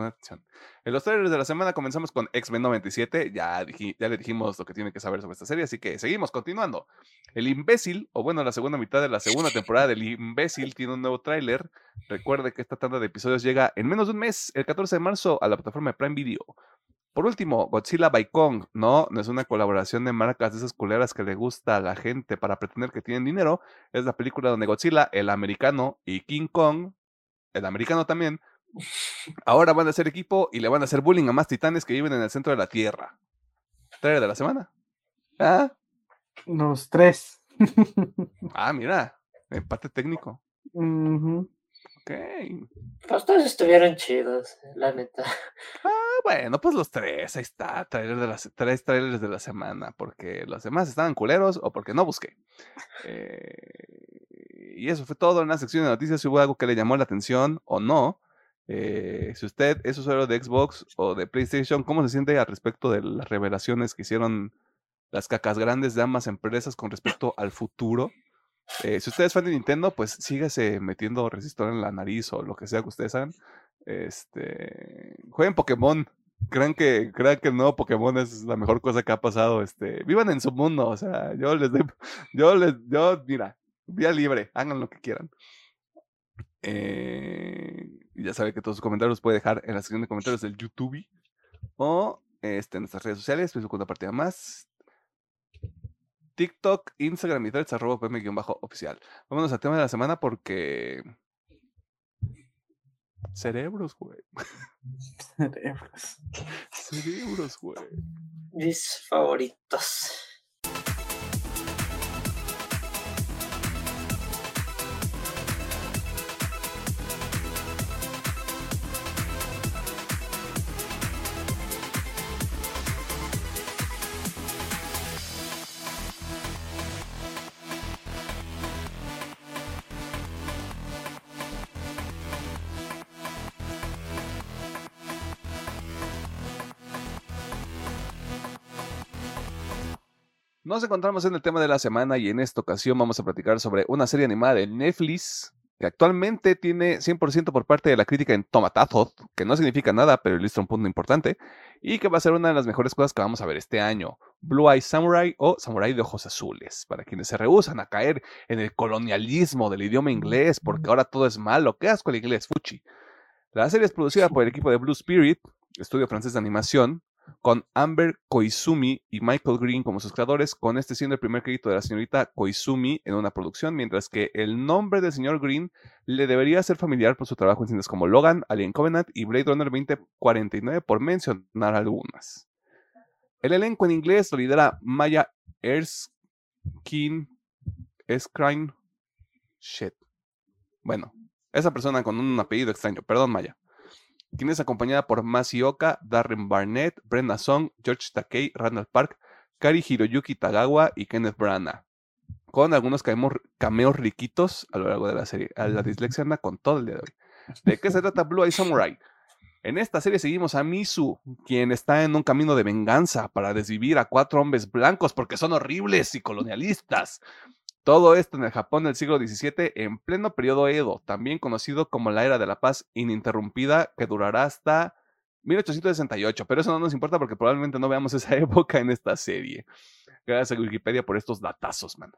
Atención. En los trailers de la semana comenzamos con X-Men 97. Ya, ya le dijimos lo que tiene que saber sobre esta serie, así que seguimos, continuando. El imbécil, o bueno, la segunda mitad de la segunda temporada del imbécil tiene un nuevo tráiler. Recuerde que esta tanda de episodios llega en menos de un mes, el 14 de marzo, a la plataforma de Prime Video. Por último, Godzilla by Kong, no, no es una colaboración de marcas de esas culeras que le gusta a la gente para pretender que tienen dinero. Es la película donde Godzilla, el americano, y King Kong, el americano también, ahora van a ser equipo y le van a hacer bullying a más titanes que viven en el centro de la Tierra. Trailer de la semana. Ah, Los tres. ah mira, empate técnico. Ujú. Ok. Los dos estuvieron chidos, la neta. Ah, bueno, pues los tres, ahí está, trailer de las, tres trailers de la semana, porque los demás estaban culeros o porque no busqué. Eh, y eso fue todo en la sección de noticias, si hubo algo que le llamó la atención o no. Eh, si usted es usuario de Xbox o de PlayStation, ¿cómo se siente al respecto de las revelaciones que hicieron las cacas grandes de ambas empresas con respecto al futuro? Eh, si usted es fan de Nintendo, pues sígase metiendo resistor en la nariz o lo que sea que ustedes hagan. Este, jueguen Pokémon. Crean que, crean que el nuevo Pokémon es la mejor cosa que ha pasado. Este, vivan en su mundo. O sea, yo les doy, yo les, yo, mira, vía libre, hagan lo que quieran. Eh, y ya sabe que todos sus comentarios los puede dejar en la sección de comentarios del YouTube o este, en nuestras redes sociales, Facebook una partida más. TikTok, Instagram y threads, arroba pm-oficial. Vámonos al tema de la semana porque... Cerebros, güey. Cerebros. Cerebros, güey. Mis favoritos. Nos encontramos en el tema de la semana y en esta ocasión vamos a platicar sobre una serie animada de Netflix que actualmente tiene 100% por parte de la crítica en Tomatazos, que no significa nada, pero ilustra un punto importante, y que va a ser una de las mejores cosas que vamos a ver este año. Blue Eye Samurai o Samurai de Ojos Azules, para quienes se rehusan a caer en el colonialismo del idioma inglés, porque ahora todo es malo. ¿Qué asco el inglés, Fuchi? La serie es producida por el equipo de Blue Spirit, estudio francés de animación, con Amber Koizumi y Michael Green como sus creadores, con este siendo el primer crédito de la señorita Koizumi en una producción, mientras que el nombre del señor Green le debería ser familiar por su trabajo en cines como Logan, Alien Covenant y Blade Runner 2049, por mencionar algunas. El elenco en inglés lo lidera Maya Erskine. Shit. Bueno, esa persona con un apellido extraño. Perdón, Maya quien es acompañada por Masi Oka, Darren Barnett, Brenda Song, George Takei, Randall Park, Kari Hiroyuki Tagawa y Kenneth Branagh. Con algunos cameos riquitos a lo largo de la serie. A la dislexia anda con todo el día de hoy. ¿De qué se trata Blue Eye Samurai? En esta serie seguimos a Misu, quien está en un camino de venganza para desvivir a cuatro hombres blancos porque son horribles y colonialistas. Todo esto en el Japón del siglo XVII en pleno periodo Edo, también conocido como la Era de la Paz ininterrumpida, que durará hasta 1868. Pero eso no nos importa porque probablemente no veamos esa época en esta serie. Gracias a Wikipedia por estos datazos, man.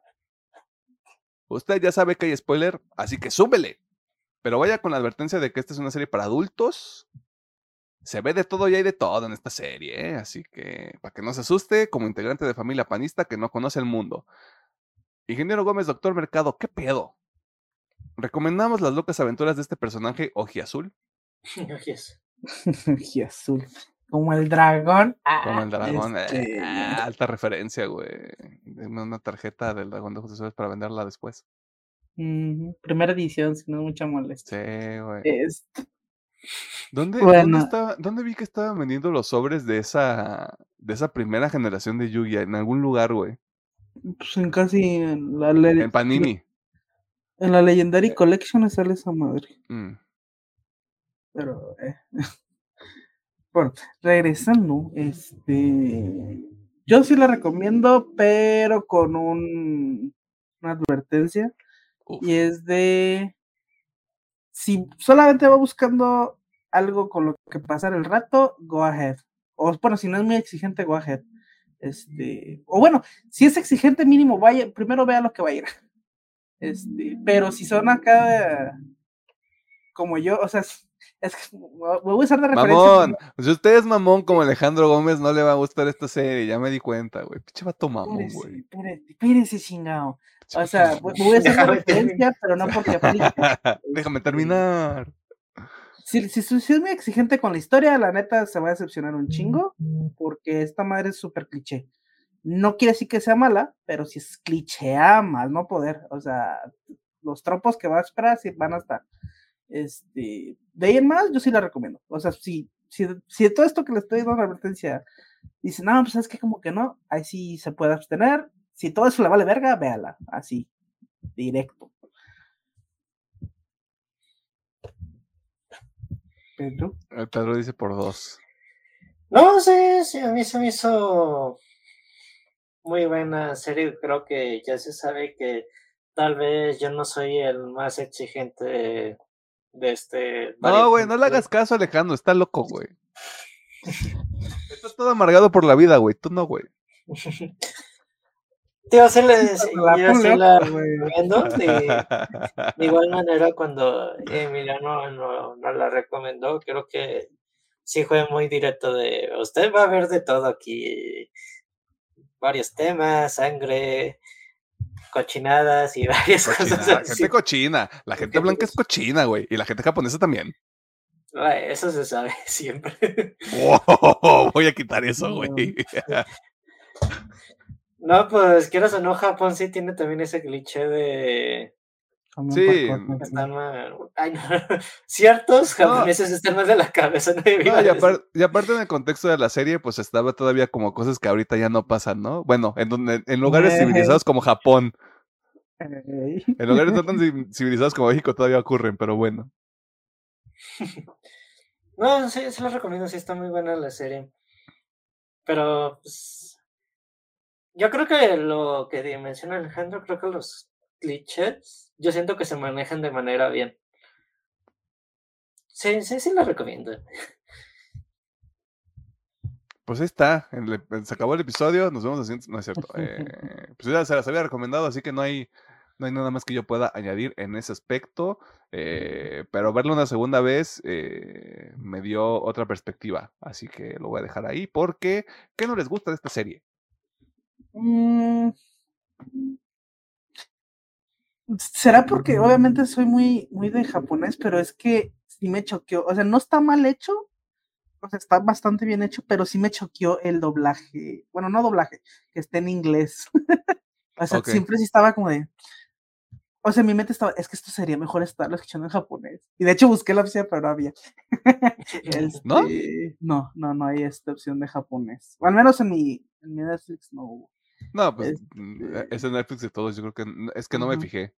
Usted ya sabe que hay spoiler, así que súbele. Pero vaya con la advertencia de que esta es una serie para adultos. Se ve de todo y hay de todo en esta serie, ¿eh? así que para que no se asuste como integrante de familia panista que no conoce el mundo. Ingeniero Gómez, doctor Mercado, ¿qué pedo? ¿Recomendamos las locas aventuras de este personaje ojiazul? Ojiazul. Como el dragón. Como el ah, dragón. eh, este, alta referencia, güey. Deme una tarjeta del dragón de ojos azules para venderla después. Primera edición, si no mucha Sí, molestia. güey. Este, ¿Dónde, bueno. ¿dónde, estaba- dónde vi que estaban vendiendo los sobres de esa, de esa primera generación de Yugi? En algún lugar, güey. Pues en casi en la, En Panini. en la Legendary Collection sale esa madre. Mm. Pero, eh. Bueno, regresando, este. Yo sí la recomiendo, pero con un, una advertencia. Uf. Y es de. Si solamente va buscando algo con lo que pasar el rato, go ahead. O bueno, si no es muy exigente, go ahead. Este, o bueno, si es exigente, mínimo, vaya, primero vea lo que va a ir. Este, pero si son acá como yo, o sea, es voy a usar de referencia. Mamón. Si usted es mamón como Alejandro Gómez, no le va a gustar esta serie. Ya me di cuenta, güey. Pinche vato mamón, güey. espérese, espérese, chingado. O sea, voy a hacer Déjame referencia, pero no porque aplique. Déjame terminar. Si, si, es muy exigente con la historia, la neta se va a decepcionar un chingo, porque esta madre es súper cliché. No quiere decir que sea mala, pero si es clichea más no poder. O sea, los tropos que va a esperar sí van a estar. Este, de ahí en más, yo sí la recomiendo. O sea, si, si, si de todo esto que le estoy dando la advertencia, dice, no, pues es que como que no, ahí sí se puede abstener. Si todo eso le vale verga, véala, así, directo. Pedro. El Pedro dice por dos. No, sí, sí, a mí se me hizo muy buena serie. Creo que ya se sabe que tal vez yo no soy el más exigente de, de este. No, güey, no le hagas caso a Alejandro. Está loco, güey. Estás todo amargado por la vida, güey. Tú no, güey. Tío, sí le- sí, La yo sí la recomiendo. De, de igual manera, cuando Emiliano no, no la recomendó, creo que sí fue muy directo de usted va a ver de todo aquí. Varios temas, sangre, cochinadas y varias Cochina, cosas la así. gente cochina. La gente blanca es cochina, güey. Y la gente japonesa también. Eso se sabe siempre. Wow, voy a quitar eso, güey. No, pues quieras o no, Japón sí tiene también ese cliché de También Sí, están mal. Ay, no. Ciertos No. japoneses están mal de la cabeza, no No, y, y aparte en el contexto de la serie, pues estaba todavía como cosas que ahorita ya no pasan, ¿no? Bueno, en donde, en lugares civilizados como Japón, en lugares no tan ci- civilizados como México todavía ocurren, pero bueno. No, sí, sí la recomiendo, sí está muy buena la serie. Pero, pues, yo creo que lo que menciona Alejandro, creo que los clichés, yo siento que se manejan de manera bien. Sí, sí, sí lo recomiendo. Pues ahí está, el se acabó el episodio, nos vemos no es cierto. eh, pues ya se las había recomendado, así que no hay, no hay nada más que yo pueda añadir en ese aspecto, eh, pero verlo una segunda vez eh, me dio otra perspectiva, así que lo voy a dejar ahí porque, ¿qué no les gusta de esta serie? Mm. Será porque obviamente soy muy, muy de japonés, pero es que sí me choqueó. O sea, no está mal hecho. O sea, está bastante bien hecho, pero sí me choqueó el doblaje. Bueno, no doblaje, que esté en inglés. o sea, siempre sí estaba como de. O sea, mi mente estaba, es que esto sería mejor estarlo escuchando en japonés. Y de hecho busqué la opción, pero no había. ¿No? Este, No, no, no hay esta opción de japonés. O al menos en mi, en mi Netflix no hubo. No, pues mm, Este- es en Netflix de todos, yo creo que es que no me fijé.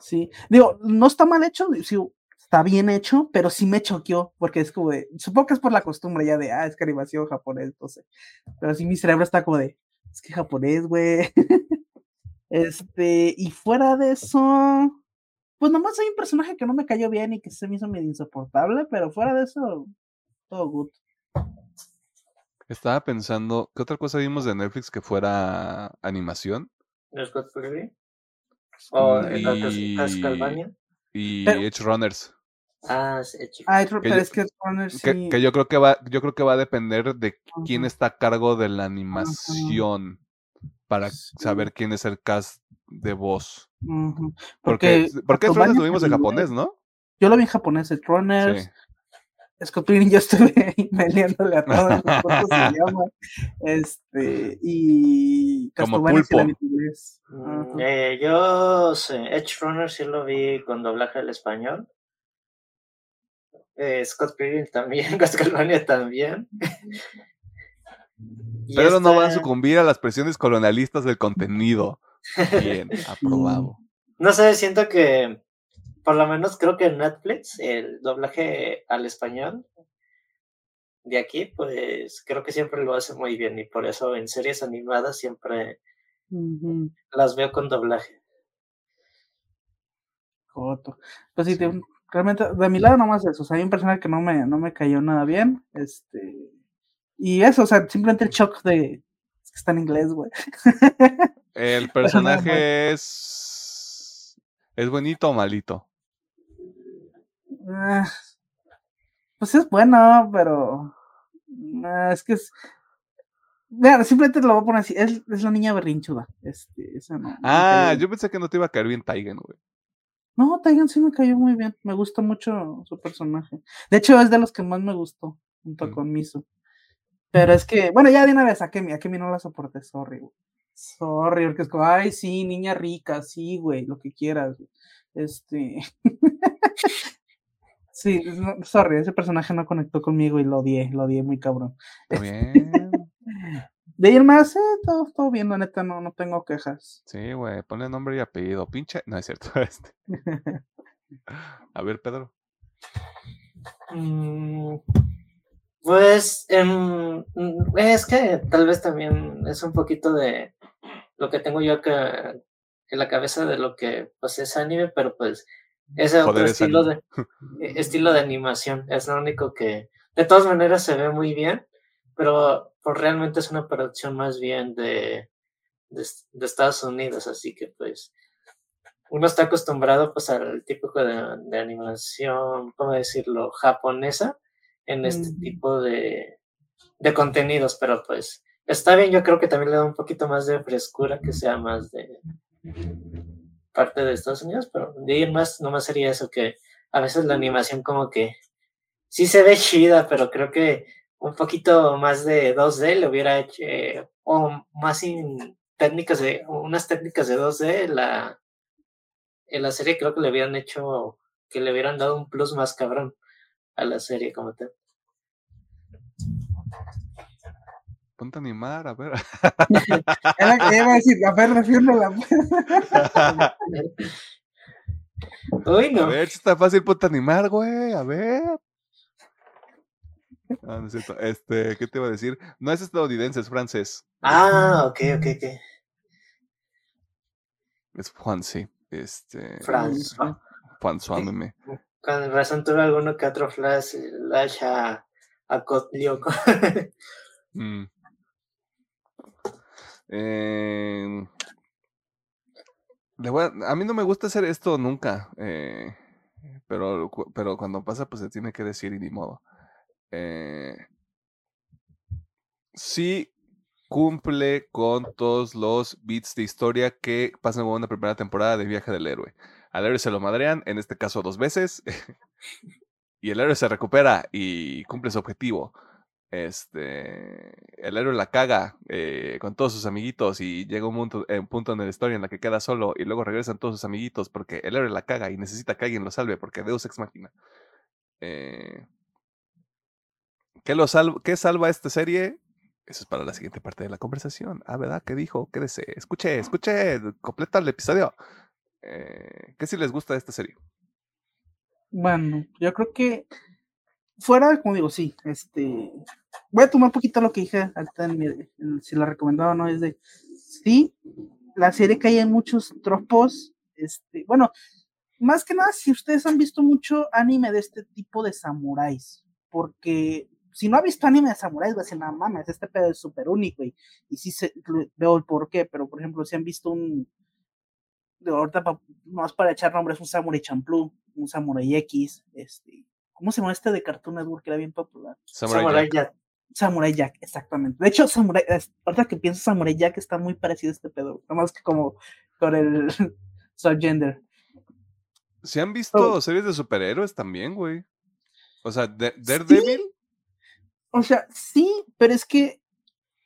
Sí, digo, no está mal hecho, sí, está bien hecho, pero sí me choqueó, porque es como de, supongo que es por la costumbre ya de, ah, es animación japonés, no sé, pero sí mi cerebro está como de, es que japonés, güey. Este, y fuera de eso, pues nomás hay un personaje que no me cayó bien y que se me hizo medio insoportable, pero fuera de eso, todo good. Estaba pensando, ¿qué otra cosa vimos de Netflix que fuera animación? ¿No es Scott Pilgrim? ¿O el Cas- Y- Castlevania? Y Pero- Edge Runners. Ah, sí. Ay, pero es que Runner sí. Que, que yo creo que va, yo creo que va a depender de quién está a cargo de la animación para Sí. saber quién es el cast de voz. ujú, Porque, porque Edge Runners lo vimos en japonés. ¿no? Yo lo vi en japonés, el Runners, Scott Pilgrim, yo estuve ahí meleándole a todos los cómo se llama. Este, y Como la vi pulpo. en inglés. Ajá. eh, yo sé, Edge Runner sí lo vi con doblaje al español. Eh, Scott Pilgrim también, Castlevania también. Y Pedro no va a esta- sucumbir a las presiones colonialistas del contenido. Bien, aprobado. No sé, siento que por lo menos creo que en Netflix el doblaje al español de aquí, pues creo que siempre lo hace muy bien y por eso en series animadas siempre las veo con doblaje. joto. Pues sí, Sí. te- realmente, de mi lado nomás eso. O sea, hay un personaje que no me, no me cayó nada bien. Este, y eso, o sea, simplemente el shock de es que está en inglés, güey. El personaje es. ¿Es bonito o malito? Ah, pues es bueno, pero ah, es que es. Mira, simplemente lo voy a poner así. Es, es la niña berrinchuda. Este, esa no. Ah, yo pensé que no te iba a caer bien Taigen, güey. No, Taigan sí me cayó muy bien. Me gusta mucho su personaje. De hecho, es de los que más me gustó, junto Mm. con Misu. Pero es que, bueno, ya de una vez a Kemi, a Kemi no la soporté, sorry, güey. Sorry, porque es como, ay, sí, niña rica, sí, güey, lo que quieras. güey. Este. sí, no, sorry, ese personaje no conectó conmigo y lo odié, lo odié muy cabrón. Está bien. De ahí en más, eh, todo, todo bien, la neta, no, no tengo quejas. Sí, güey, ponle nombre y apellido. Pinche. No es cierto. Este. A ver, Pedro. Mm, Pues em, mm, es que tal vez también es un poquito de lo que tengo yo acá en la cabeza de lo que pues es anime, pero pues ese otro estilo de estilo de animación es lo único que de todas maneras se ve muy bien, pero pues realmente es una producción más bien de, de, de Estados Unidos, así que pues uno está acostumbrado pues al típico de, de animación, ¿cómo decirlo?, japonesa en este Ujú. tipo de, de contenidos, pero pues está bien, yo creo que también le da un poquito más de frescura que sea más de parte de Estados Unidos, pero de ahí en más nomás sería eso que a veces la animación como que sí se ve chida, pero creo que un poquito más de 2D le hubiera hecho, eh, o más sin técnicas de, unas técnicas de 2D, la, en la serie creo que le hubieran hecho, que le hubieran dado un plus más cabrón a la serie como tal. Ponte a animar, a ver. Era, iba a decir, a ver, defiéndela. Uy, A no. ver si está fácil, ponte a animar, güey. A ver. No, no es cierto. Este, ¿qué te iba a decir? No es estadounidense, es francés. Ah, ok, ok, ok. Es Juan, sí. Este. François. François Meme. Con razón tuve alguno que otro flash, flash a, a Kotlioco. Mm. Eh, a, a mí no me gusta hacer esto nunca, eh, pero, pero cuando pasa, pues se tiene que decir y ni modo. Eh, sí cumple con todos los beats de historia que pasan en una primera temporada de Viaje del Héroe. Al héroe se lo madrean, en este caso dos veces, y el héroe se recupera y cumple su objetivo. Este, el héroe la caga eh, con todos sus amiguitos y llega un punto, eh, un punto en la historia en la que queda solo y luego regresan todos sus amiguitos porque el héroe la caga y necesita que alguien lo salve porque Deus Ex Machina. Eh, ¿qué, lo sal- ¿Qué salva esta serie? Eso es para la siguiente parte de la conversación. Ah, ¿verdad? ¿Qué dijo? Quédese. Escuche, escuche. Completa el episodio. Eh, ¿Qué si les gusta de esta serie? Bueno, yo creo que fuera, como digo, sí, este, voy a tomar un poquito lo que dije si la recomendaba o no, es de, sí, la serie cae en muchos tropos, este, bueno, más que nada si ustedes han visto mucho anime de este tipo de samuráis, porque si no ha visto anime de samuráis, va a decir, no mames, este pedo es súper único y, y sí se, veo el por qué, pero por ejemplo, si han visto un, ahorita pa- para echar nombres, un Samurai Champloo, un Samurai X, este, ¿cómo se llama este de Cartoon Network que era bien popular? Samurai Samurai Jack. Jack. Samurai Jack, exactamente. De hecho, Samurai, ahorita que pienso Samurai Jack está muy parecido a este pedo, nomás que como con el subgender. ¿Se han visto Oh. series de superhéroes también, güey? O sea, de- Daredevil. O sea, sí, pero es que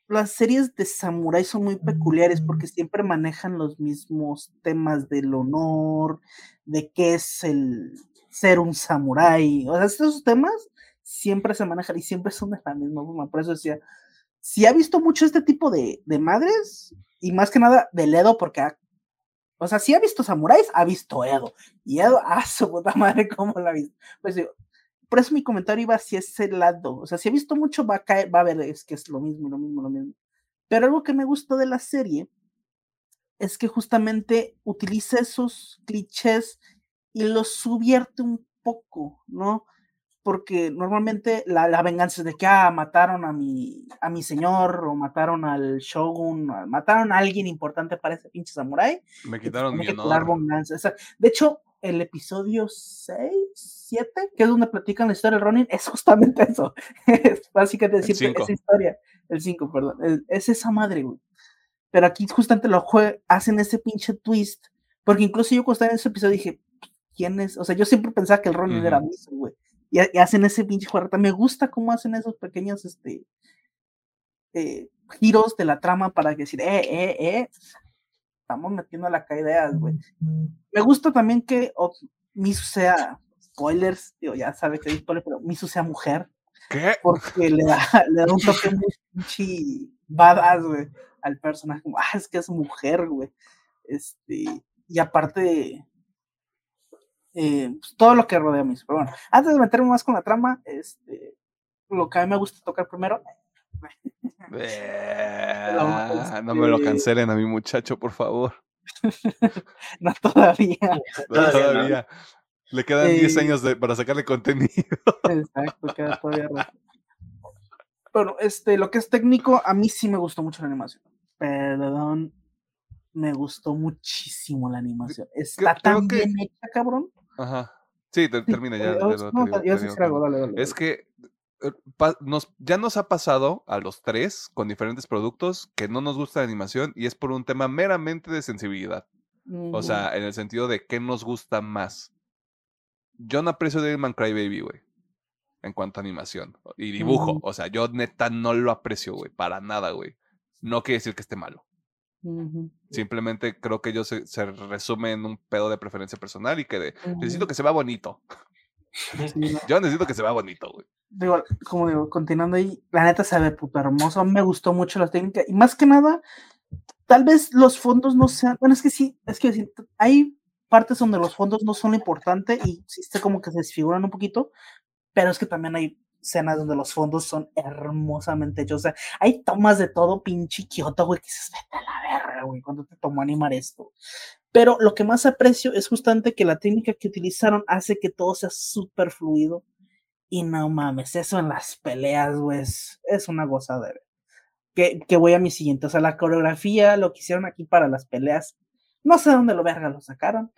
las series de samurai son muy peculiares porque siempre manejan los mismos temas del honor, de qué es el ser un samurái. O sea, estos temas siempre se manejan y siempre son de la misma forma. Por eso decía, si ha visto mucho este tipo de, de madres y más que nada del Edo, porque ha- o sea, si ha visto samuráis, ha visto Edo. Y Edo, ah, su puta madre, ¿cómo la ha visto? Pues por eso mi comentario iba hacia ese lado. O sea, si he visto mucho, va a caer, va a ver, es que es lo mismo, lo mismo, lo mismo. Pero algo que me gustó de la serie es que justamente utiliza esos clichés y los subierte un poco, ¿no? Porque normalmente la, la venganza es de que, ah, mataron a mi, a mi señor, o mataron al shogun, o mataron a alguien importante para ese pinche samurái, Me pues quitaron mi honor. venganza. O sea, de hecho, el episodio 6, 7, que es donde platican la historia del Ronin, es justamente eso. es básicamente cinco. esa historia. El 5, perdón. el- es esa madre, güey. Pero aquí justamente lo jue- hacen ese pinche twist. Porque incluso yo cuando estaba en ese episodio dije, ¿quién es? O sea, yo siempre pensaba que el Ronin era. Miso, güey. Y, ha- y hacen ese pinche jugarreta. Me gusta cómo hacen esos pequeños, este, eh, giros de la trama para decir, eh, eh, eh, estamos metiendo la ideas, güey. Me gusta también que o- Misu sea, spoilers, digo, ya sabe que hay spoilers, pero Misu sea mujer, ¿Qué? porque le da, le da un toque muy pinche badass, güey, al personaje, como, ah, es que es mujer, güey. Este, y aparte, eh, pues, todo lo que rodea a Misu. Pero bueno, antes de meterme más con la trama, este, lo que a mí me gusta tocar primero, Ah, no me lo este- cancelen a mi muchacho, por favor. no todavía, No, Todavía no. Le quedan 10 Eh, años de- para sacarle contenido. Exacto, queda todavía rato. Bueno, este, lo que es técnico, a mí sí me gustó mucho la animación. Perdón, me gustó muchísimo la animación. Está creo tan que- bien hecha, cabrón. Ajá. Sí, te- Sí, termina ya. Es que eh, pa- nos, ya nos ha pasado a los tres con diferentes productos que no nos gusta la animación y es por un tema meramente de sensibilidad. O sea, en el sentido de qué nos gusta más. Yo no aprecio Devilman Crybaby, güey. En cuanto a animación y dibujo. O sea, yo neta no lo aprecio, güey. Para nada, güey. No quiere decir que esté malo. Simplemente creo que yo se, se resume en un pedo de preferencia personal y que de, necesito que se vea bonito. Sí, no, Yo necesito que se vea bonito, güey. digo, como digo, continuando ahí, la neta se ve puto hermoso, me gustó mucho la técnica y más que nada, tal vez los fondos no sean, bueno, es que sí, es que sí, hay partes donde los fondos no son lo importante y sí como que se desfiguran un poquito, pero es que también hay escenas donde los fondos son hermosamente hechos, o sea, hay tomas de todo pinche Kioto, güey, que dices, vete a la verga, güey, cuando te tomó animar esto. Pero lo que más aprecio es justamente que la técnica que utilizaron hace que todo sea súper fluido. Y no mames, eso en las peleas, güey, es, es una gozadera. Que, que voy a mi siguiente. O sea, la coreografía, lo que hicieron aquí para las peleas, no sé dónde lo verga lo sacaron,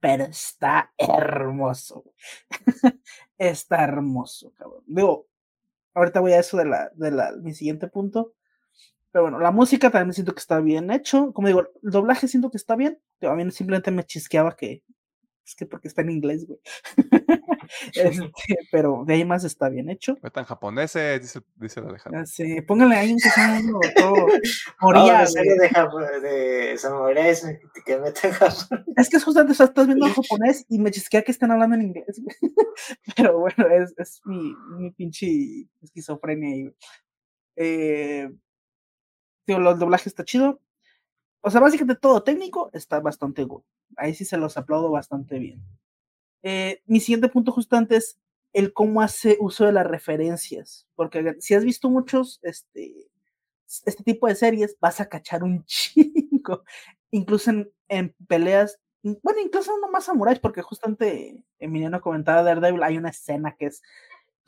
pero está hermoso. está hermoso, cabrón. Digo, ahorita voy a eso de la, de la, mi siguiente punto. Pero bueno, la música también siento que está bien hecho. Como digo, el doblaje siento que está bien. A mí simplemente me chisqueaba que. Es que porque está en inglés, güey. este, pero de ahí más está bien hecho. Está en japonés, eh, dice, dice el Alejandro. Sí, póngale ahí que sea todo. Moría, serie de, de samuráis que meten japonés. Es que es justamente, o sea, estás viendo en japonés y me chisquea que están hablando en inglés. pero bueno, es, es mi, mi pinche esquizofrenia ahí. Eh, Tío, el doblaje está chido. O sea, básicamente todo técnico está bastante bueno. Ahí sí se los aplaudo bastante bien. Eh, mi siguiente punto justamente es el cómo hace uso de las referencias. Porque si has visto muchos, este, este tipo de series, vas a cachar un chingo. Incluso en, en peleas, bueno, incluso no más samuráis, porque justamente Emiliano comentaba de Daredevil, hay una escena que es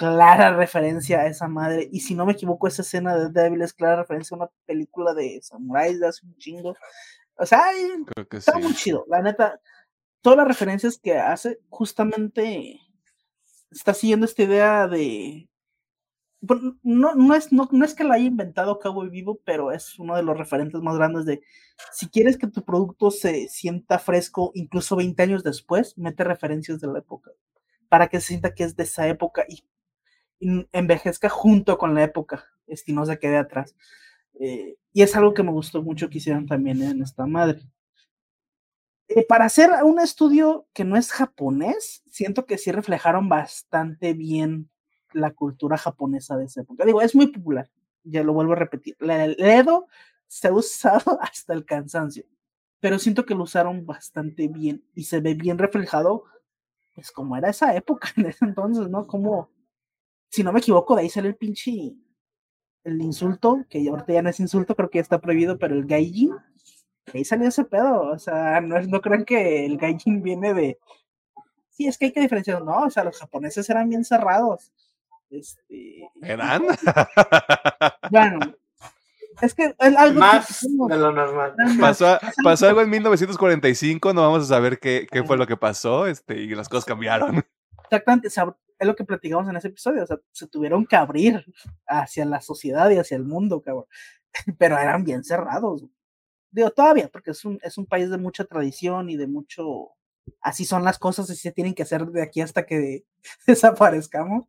clara referencia a esa madre. Y si no me equivoco, esa escena de Devil es clara referencia a una película de samuráis de hace un chingo. O sea, está muy chido. La neta, todas las referencias que hace, justamente está siguiendo esta idea de. No, no, es, no, no es que la haya inventado Cabo y Vivo, pero es uno de los referentes más grandes de si quieres que tu producto se sienta fresco incluso 20 años después, mete referencias de la época para que se sienta que es de esa época y envejezca junto con la época, y no se quede atrás. Eh, y es algo que me gustó mucho que hicieron también en esta madre. Eh, para hacer un estudio que no es japonés, siento que sí reflejaron bastante bien la cultura japonesa de esa época. Digo, es muy popular, ya lo vuelvo a repetir. El Edo se ha usado hasta el cansancio, pero siento que lo usaron bastante bien y se ve bien reflejado, pues como era esa época en ese entonces, ¿no? Como si no me equivoco, de ahí sale el pinche, el insulto, que ahorita ya no es insulto, creo que ya está prohibido, pero el gaijin, de ahí salió ese pedo, o sea, no, no crean que el gaijin viene de, sí, es que hay que diferenciar, no, o sea, los japoneses eran bien cerrados. Este... ¿Eran? Bueno, es que es algo más de lo normal. Pasó, pasó, algo en 1945, no vamos a saber qué, qué fue lo que pasó, este, y las cosas cambiaron. Exactamente, es lo que platicamos en ese episodio, o sea, se tuvieron que abrir hacia la sociedad y hacia el mundo, cabrón, pero eran bien cerrados. Digo, todavía, porque es un, es un país de mucha tradición y de mucho, así son las cosas y se tienen que hacer de aquí hasta que desaparezcamos,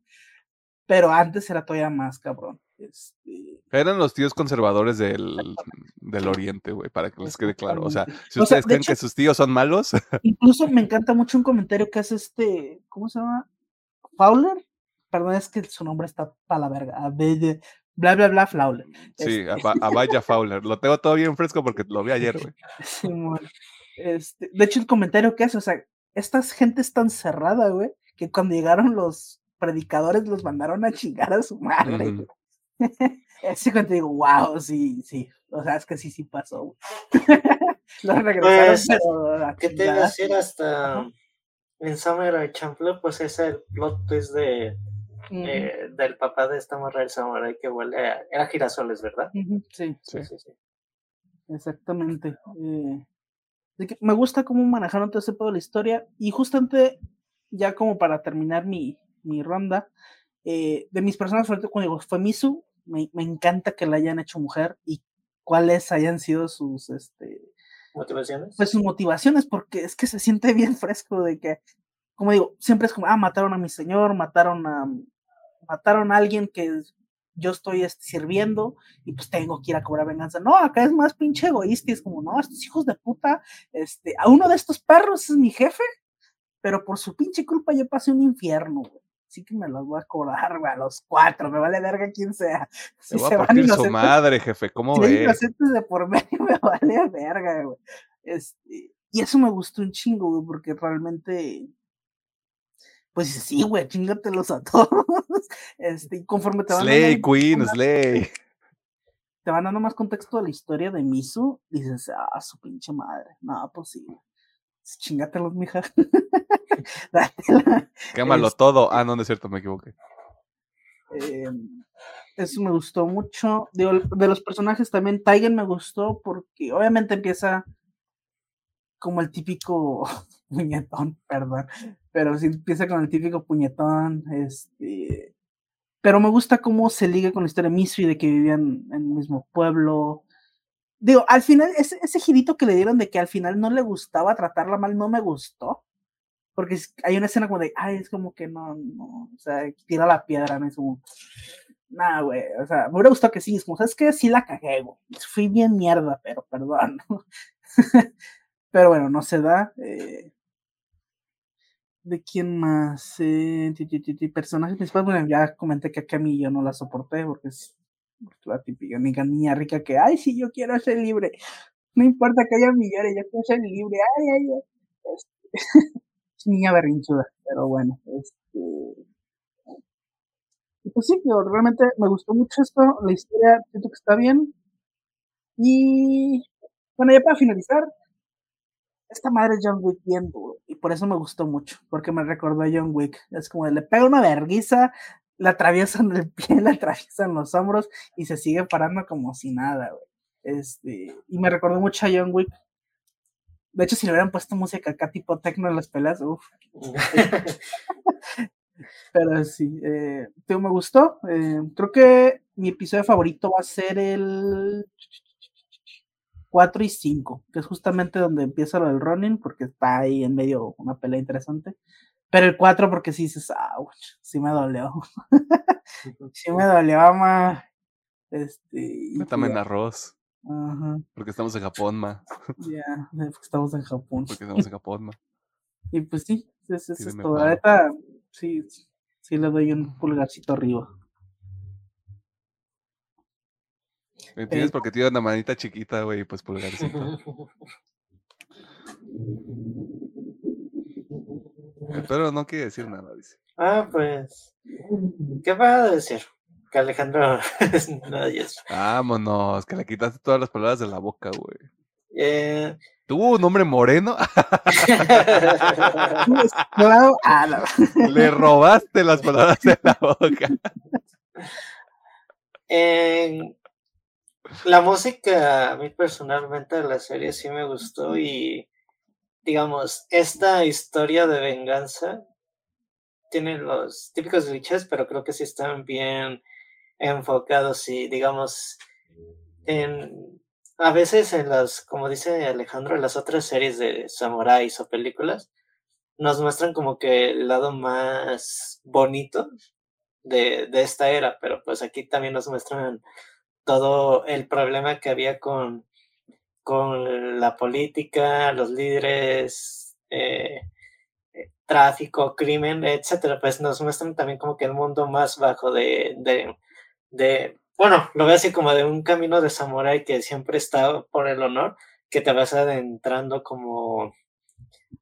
pero antes era todavía más, cabrón. Este... Eran los tíos conservadores del, del Oriente, güey, para que les quede claro. O sea, si ustedes creen que sus tíos son malos. Incluso me encanta mucho un comentario que hace este, ¿cómo se llama? Fowler, perdón, es que su nombre está para la verga, bla, bla, bla, Fowler. Sí, a Vaya Fowler, lo tengo todo bien fresco porque lo vi ayer, güey. Sí, este, de hecho, el comentario que hace, o sea, esta gente es tan cerrada, güey, que cuando llegaron los predicadores los mandaron a chingar a su madre, uh Así cuando digo, wow, sí, sí, o sea, es que sí, sí pasó. los regresaron, pues, pero ¿Qué te iba a decir hasta en Samurai Champloo, pues es el plot twist de, eh, del papá de esta morra del samurai que huele a, era girasoles, ¿verdad? sí. Sí. sí. sí, Exactamente. Eh, me gusta cómo manejaron todo ese pedo de la historia y justamente ya como para terminar mi, mi ronda, eh, de mis personas favoritas cuando digo, fue Misu, me, me, encanta que la hayan hecho mujer y cuáles hayan sido sus, este, ¿Motivaciones? Pues sus motivaciones, porque es que se siente bien fresco de que, como digo, siempre es como, ah, mataron a mi señor, mataron a, mataron a alguien que yo estoy este, sirviendo y pues tengo que ir a cobrar venganza. No, acá es más pinche egoísta y es como, no, estos hijos de puta, este, a uno de estos perros es mi jefe, pero por su pinche culpa yo pasé un infierno, güey. Así que me los voy a cobrar, güey, a los cuatro, me vale verga quien sea. Si se, va a partir su madre, jefe, ¿cómo si ve? de por medio me vale verga, güey. Este, y eso me gustó un chingo, güey, porque realmente, pues sí, güey, chingatelos a todos. Este, y conforme te van Slay, Queen, Slay. Te van dando más contexto de la historia de Misu, dices, ah, su pinche madre, no, pues sí. Chingatelos, mija. Quémalo Este todo. Ah, no, no es cierto, me equivoqué. Eh, eso me gustó mucho. De los personajes también, Tiger me gustó porque obviamente empieza como el típico puñetón, perdón, pero sí empieza con el típico puñetón, este, pero me gusta cómo se liga con la historia de Misu y de que vivían en el mismo pueblo. Digo, al final, ese, ese girito que le dieron de que al final no le gustaba tratarla mal, no me gustó. Porque hay una escena como de, ay, es como que no, no, o sea, tira la piedra, no es como, nada, güey, o sea, me hubiera gustado que sí, es como, ¿sabes qué? Sí la cagué, güey, fui bien mierda, pero perdón. pero bueno, no se da. Eh, ¿De quién más? Eh, ti, ti, ti, personaje principal, bueno, ya comenté que a Cami yo no la soporté porque es la típica niña, rica que, ay, sí, yo quiero ser libre. No importa que haya millones, yo quiero ser libre. Ay, ay, ay. Este, es niña berrinchuda, pero bueno, este. Pues sí, yo realmente me gustó mucho esto, la historia siento que está bien. Y bueno, ya para finalizar, esta madre es John Wick bien duro, y por eso me gustó mucho, porque me recordó a John Wick. Es como le pega una verguiza, la atraviesan el pie, la atraviesan los hombros y se sigue parando como si nada, güey. Este, y me recordó mucho a John Wick. De hecho, si le hubieran puesto música acá tipo techno en las pelas, uff. Pero sí, eh, me gustó. Eh, creo que mi episodio favorito va a ser el 4 y 5, que es justamente donde empieza lo del running, porque está ahí en medio una pelea interesante. Pero el 4 porque sí dices, ouch, sí me dolió. sí me dolió, ma. Este, Métame en arroz. Ajá. Porque estamos en Japón, ma. Ya, porque estamos en Japón. Porque estamos en Japón, ma. Y pues sí, eso es, todo. Ahorita sí, sí le doy un pulgarcito arriba. ¿Me entiendes? Eh, porque tiene una manita chiquita, güey, pues pulgarcito. Pero no quiere decir nada, dice. Ah, pues. ¿Qué va a decir? Que Alejandro no eso. Vámonos, que le quitaste todas las palabras de la boca, güey. Eh... ¿Tuvo un nombre moreno? Le robaste las palabras de la boca. Eh, la música, a mí personalmente de la serie sí me gustó y, digamos, esta historia de venganza tiene los típicos glitches, pero creo que sí están bien enfocados y, digamos, en, a veces en las, como dice Alejandro, en las otras series de samuráis o películas, nos muestran como que el lado más bonito de, de esta era, pero pues aquí también nos muestran todo el problema que había con, con la política, los líderes, eh, eh, tráfico, crimen, etcétera, pues nos muestran también como que el mundo más bajo de, de, de, bueno, lo veo así como de un camino de samurái que siempre está por el honor, que te vas adentrando como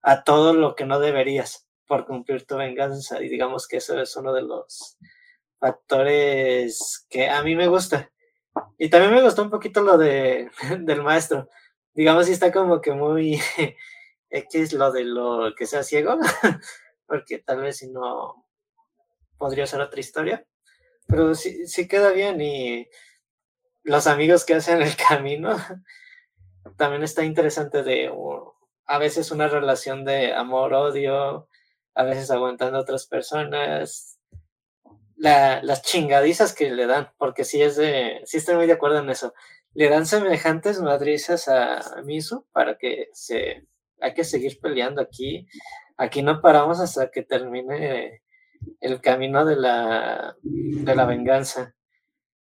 a todo lo que no deberías por cumplir tu venganza. Y digamos que eso es uno de los factores que a mí me gusta y también me gustó un poquito lo de, del maestro. Digamos, si está como que muy X lo de lo que sea ciego, porque tal vez si no podría ser otra historia. Pero sí, sí queda bien y los amigos que hacen el camino también está interesante de a veces una relación de amor-odio, a veces aguantando a otras personas, las chingadizas que le dan, porque sí es de, sí estoy muy de acuerdo en eso. Le dan semejantes madrizas a, Misu para que se, hay que seguir peleando aquí. Aquí no paramos hasta que termine el camino de la, de la venganza.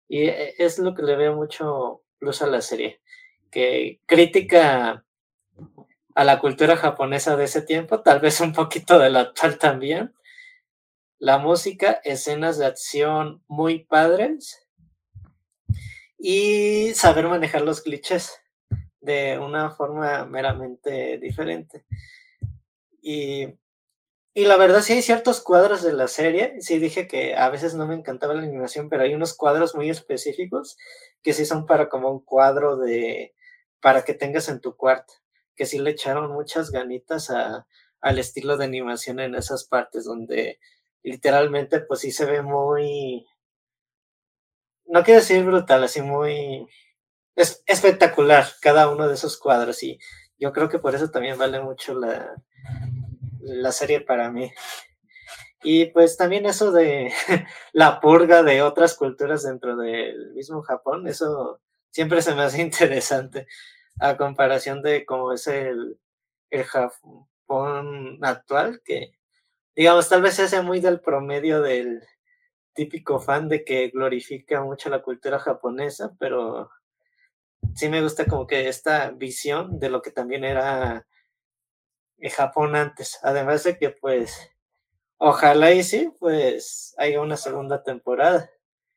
Y e, es lo que le veo mucho plus a la serie, que crítica a la cultura japonesa de ese tiempo, tal vez un poquito de la actual también, la música, escenas de acción muy padres y saber manejar los clichés de una forma meramente diferente. Y, y, la verdad sí hay ciertos cuadros de la serie, sí dije que a veces no me encantaba la animación, pero hay unos cuadros muy específicos que sí son para como un cuadro de, para que tengas en tu cuarto que sí le echaron muchas ganitas a, al estilo de animación en esas partes donde literalmente pues sí se ve muy, no quiero decir brutal, así muy es espectacular cada uno de esos cuadros y yo creo que por eso también vale mucho la, la serie para mí. Y pues también eso de la purga de otras culturas dentro del mismo Japón, eso siempre se me hace interesante a comparación de cómo es el, el Japón actual, que digamos tal vez se hace muy del promedio del típico fan de que glorifica mucho la cultura japonesa, pero sí me gusta como que esta visión de lo que también era eh, Japón antes, además de que pues ojalá y sí, pues haya una segunda temporada.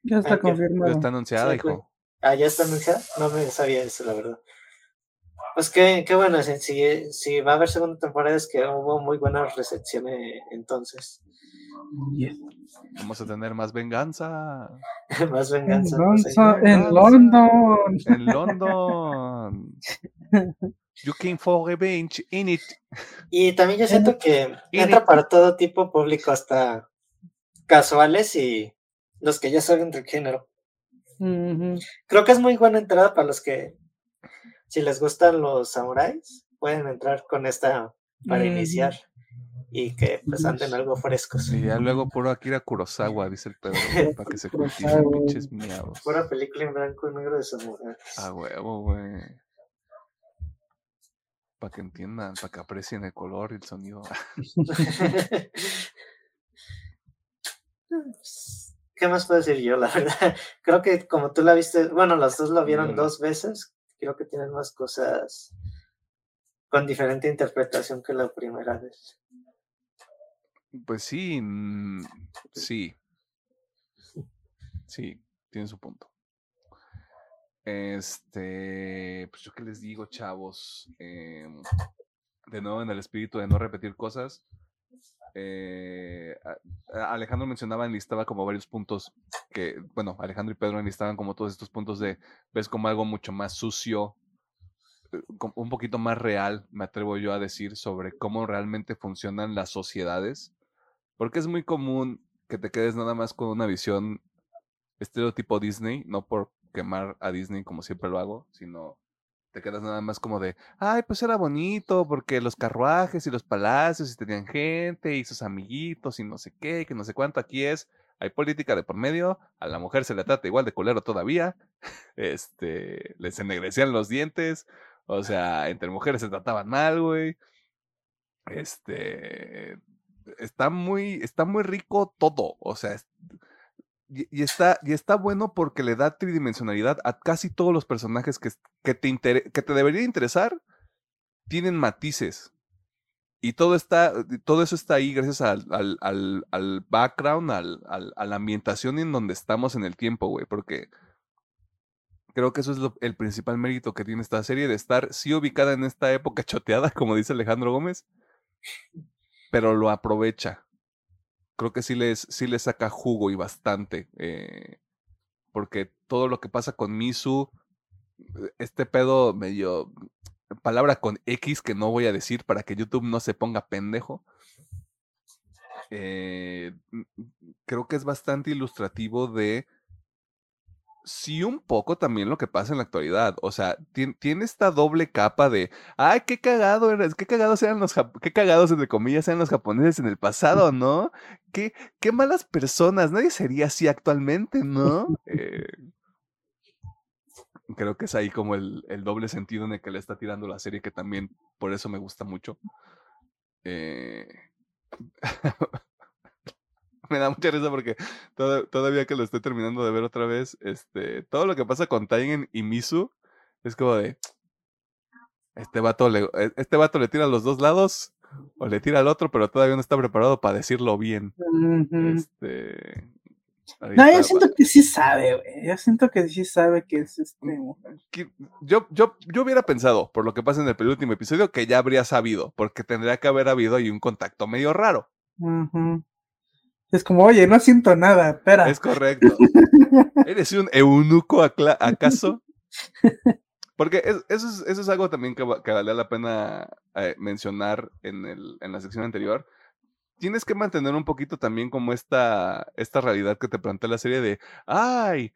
Ya está confirmado. está anunciada, hijo. Ah, ya está anunciada. No me sabía eso, la verdad. Pues qué, qué bueno, si, si va a haber segunda temporada es que hubo muy buena recepción entonces. Vamos a tener más venganza. más venganza. Venganza en London. En London. You came for revenge in it. Y también yo siento que entra para todo tipo público, hasta casuales y los que ya saben del género. Creo que es muy buena entrada para los que, si les gustan los samuráis, pueden entrar con esta para iniciar y que pues anden algo frescos. Y ya luego puro Akira Kurosawa, dice el Pedro, para que se cultiven pinches miados. Pura película en blanco y negro de samuráis. A huevo, güey. Para que entiendan, para que aprecien el color y el sonido. ¿Qué más puedo decir yo? La verdad, creo que como tú la viste, bueno, los dos lo vieron dos veces, creo que tienen más cosas con diferente interpretación que la primera vez. Pues sí, mm, sí. Sí, tiene su punto. Este, pues yo qué les digo, chavos. Em, de nuevo en el espíritu de no repetir cosas. Eh, Alejandro mencionaba, enlistaba como varios puntos que, bueno, Alejandro y Pedro enlistaban como todos estos puntos de, ves como algo mucho más sucio, eh, un poquito más real, me atrevo yo a decir, sobre cómo realmente funcionan las sociedades, porque es muy común que te quedes nada más con una visión estereotipo Disney, no por quemar a Disney como siempre lo hago, sino te quedas nada más como de, ay, pues era bonito porque los carruajes y los palacios y tenían gente y sus amiguitos y no sé qué, que no sé cuánto aquí es. Hay política de por medio, a la mujer se le trata igual de culero todavía, este, les ennegrecían los dientes, o sea, entre mujeres se trataban mal, güey. Este, está muy, está muy rico todo, o sea, y, está, y está bueno porque le da tridimensionalidad a casi todos los personajes que, que, te, que te debería interesar, tienen matices. Y todo, está, todo eso está ahí gracias al, al, al, background, al, a la ambientación en donde estamos en el tiempo, güey. Porque creo que eso es el principal mérito que tiene esta serie, de estar sí ubicada en esta época choteada, como dice Alejandro Gómez, pero lo aprovecha creo que sí les, sí les saca jugo y bastante. Eh, porque todo lo que pasa con Misu, eh, este pedo medio palabra con X que no voy a decir para que YouTube no se ponga pendejo. Eh, creo que es bastante ilustrativo de sí un poco también lo que pasa en la actualidad. O sea, tiene, esta doble capa de, ay, qué cagado eres, qué cagados eran los, qué cagados entre comillas eran los japoneses en el pasado, ¿no? Qué, qué malas personas, nadie sería así actualmente, ¿no? Eh, creo que es ahí como el, el, doble sentido en el que le está tirando la serie, que también por eso me gusta mucho. Eh... me da mucha risa porque todavía que lo estoy terminando de ver otra vez, este, todo lo que pasa con Taigen y Misu es como de este vato le, e, este vato le tira a los dos lados o le tira al otro, pero todavía no está preparado para decirlo bien. Este no, yo siento que sí sabe, güey. Yo siento que sí sabe que es este mm, Yo, yo, yo hubiera pensado, por lo que pasa en el penúltimo episodio, que ya habría sabido, porque tendría que haber habido ahí un contacto medio raro. Es como, oye, no siento nada, espera. Es correcto. ¿Eres un eunuco acaso? Porque es- eso, es, eso es algo también que, va- que valía la pena eh, mencionar en, el, en la sección anterior. Tienes que mantener un poquito también como esta, esta realidad que te plantea la serie de, ay,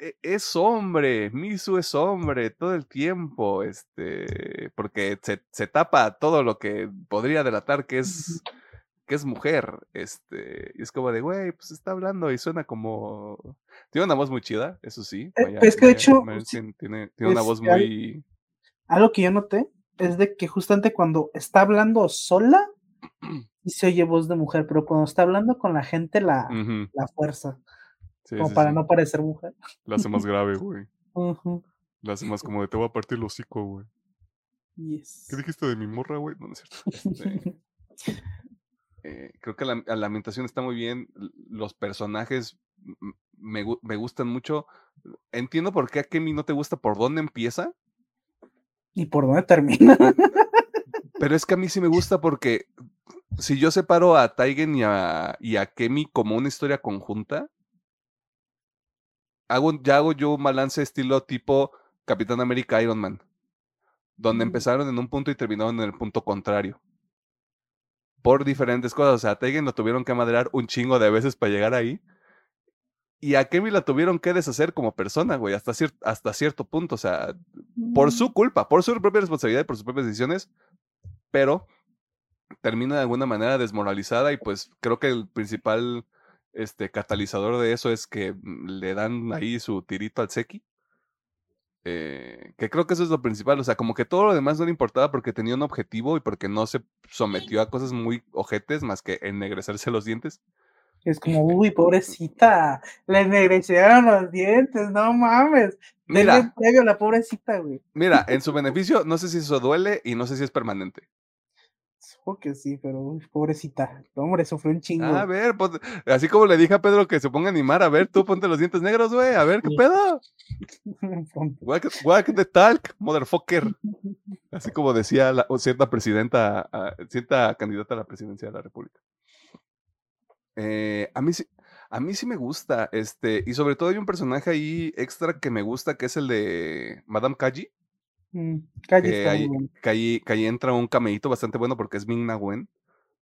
e- es hombre, Misu es hombre todo el tiempo, este, porque se, se tapa todo lo que podría delatar que es, que es mujer, este, y es como de, güey, pues está hablando y suena como... Tiene una voz muy chida, eso sí. Eh, Maya- es que de hecho, tiene, tiene una voz al- muy... Algo que yo noté es de que justamente cuando está hablando sola, y se oye voz de mujer, pero cuando está hablando con la gente, la, la fuerza, sí, como sí, para no parecer mujer. La hace más grave, güey. La hace más como de te voy a partir el hocico, güey. yes. ¿Qué dijiste de mi morra, güey? No, no es cierto. Este, eh, creo que la, la ambientación está muy bien. Los personajes me, me gustan mucho. Entiendo por qué a Kemi no te gusta por dónde empieza, ¿Y por dónde termina? pero es que a mí sí me gusta porque si yo separo a Taigen y a, y a Kemi como una historia conjunta, hago, ya hago yo un balance estilo tipo Capitán América Iron Man, donde Mm. empezaron en un punto y terminaron en el punto contrario. Por diferentes cosas. O sea, a Teigen lo tuvieron que madrear un chingo de veces para llegar ahí. Y a Kemi la tuvieron que deshacer como persona, güey, hasta, cier- hasta cierto punto. O sea, por su culpa, por su propia responsabilidad y por sus propias decisiones, pero termina de alguna manera desmoralizada y pues creo que el principal este, catalizador de eso es que mm, le dan ahí su tirito al Seki. Eh, que creo que eso es lo principal, o sea, como que todo lo demás no le importaba porque tenía un objetivo y porque no se sometió a cosas muy ojetes más que ennegrecerse los dientes. Es como, uy, pobrecita, le ennegrecieron los dientes, no mames. Mira, premio a la pobrecita, güey. mira, en su beneficio, no sé si eso duele y no sé si es permanente. Supongo que sí, pero uy, pobrecita. Hombre, sufrió un chingo. A ver, ponte- así como le dije a Pedro que se ponga a animar, a ver, tú ponte los dientes negros, güey, a ver qué pedo. Walk, walk the talk, motherfucker. Así como decía la, o cierta presidenta, ah, cierta candidata a la presidencia de la República. Eh, a mí sí, a mí sí me gusta, este, y sobre todo hay un personaje ahí extra que me gusta, que es el de Madame Kaji, Mm, Calle que está ahí, bueno. entra un camellito bastante bueno porque es Ming Wen.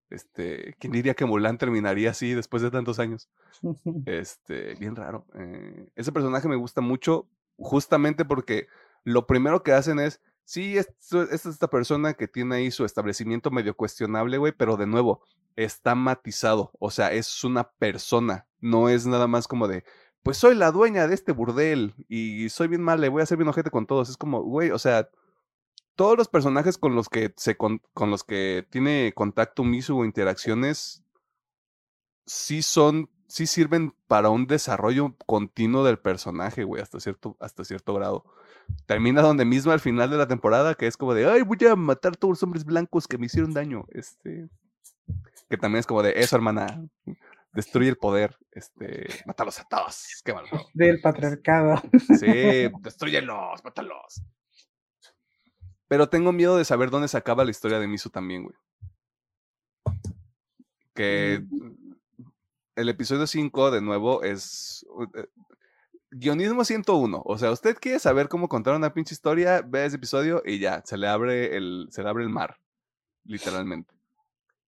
Este, ¿quién diría que Mulan terminaría así después de tantos años? Este, bien raro. eh, ese personaje me gusta mucho justamente porque lo primero que hacen es, sí, esta es esta persona que tiene ahí su establecimiento medio cuestionable, güey, pero de nuevo, está matizado, o sea, es una persona, no es nada más como de, pues soy la dueña de este burdel y soy bien mal, le voy a hacer bien ojete con todos. Es como, güey, o sea, todos los personajes con los que se con, con los que tiene contacto Misu o interacciones sí son sí sirven para un desarrollo continuo del personaje, güey, hasta cierto hasta cierto grado. Termina donde mismo al final de la temporada que es como de, "Ay, voy a matar a todos los hombres blancos que me hicieron daño." Este que también es como de, "Eso, hermana, destruye el poder, este, mátalos a todos." Qué malvado. Del patriarcado. Sí, destruyelos, mátalos. Pero tengo miedo de saber dónde se acaba la historia de Misu también, güey. Que el episodio 5, de nuevo, es. eh, Guionismo 101. O sea, usted quiere saber cómo contar una pinche historia, ve ese episodio y ya, se le abre el, se le abre el mar. Literalmente.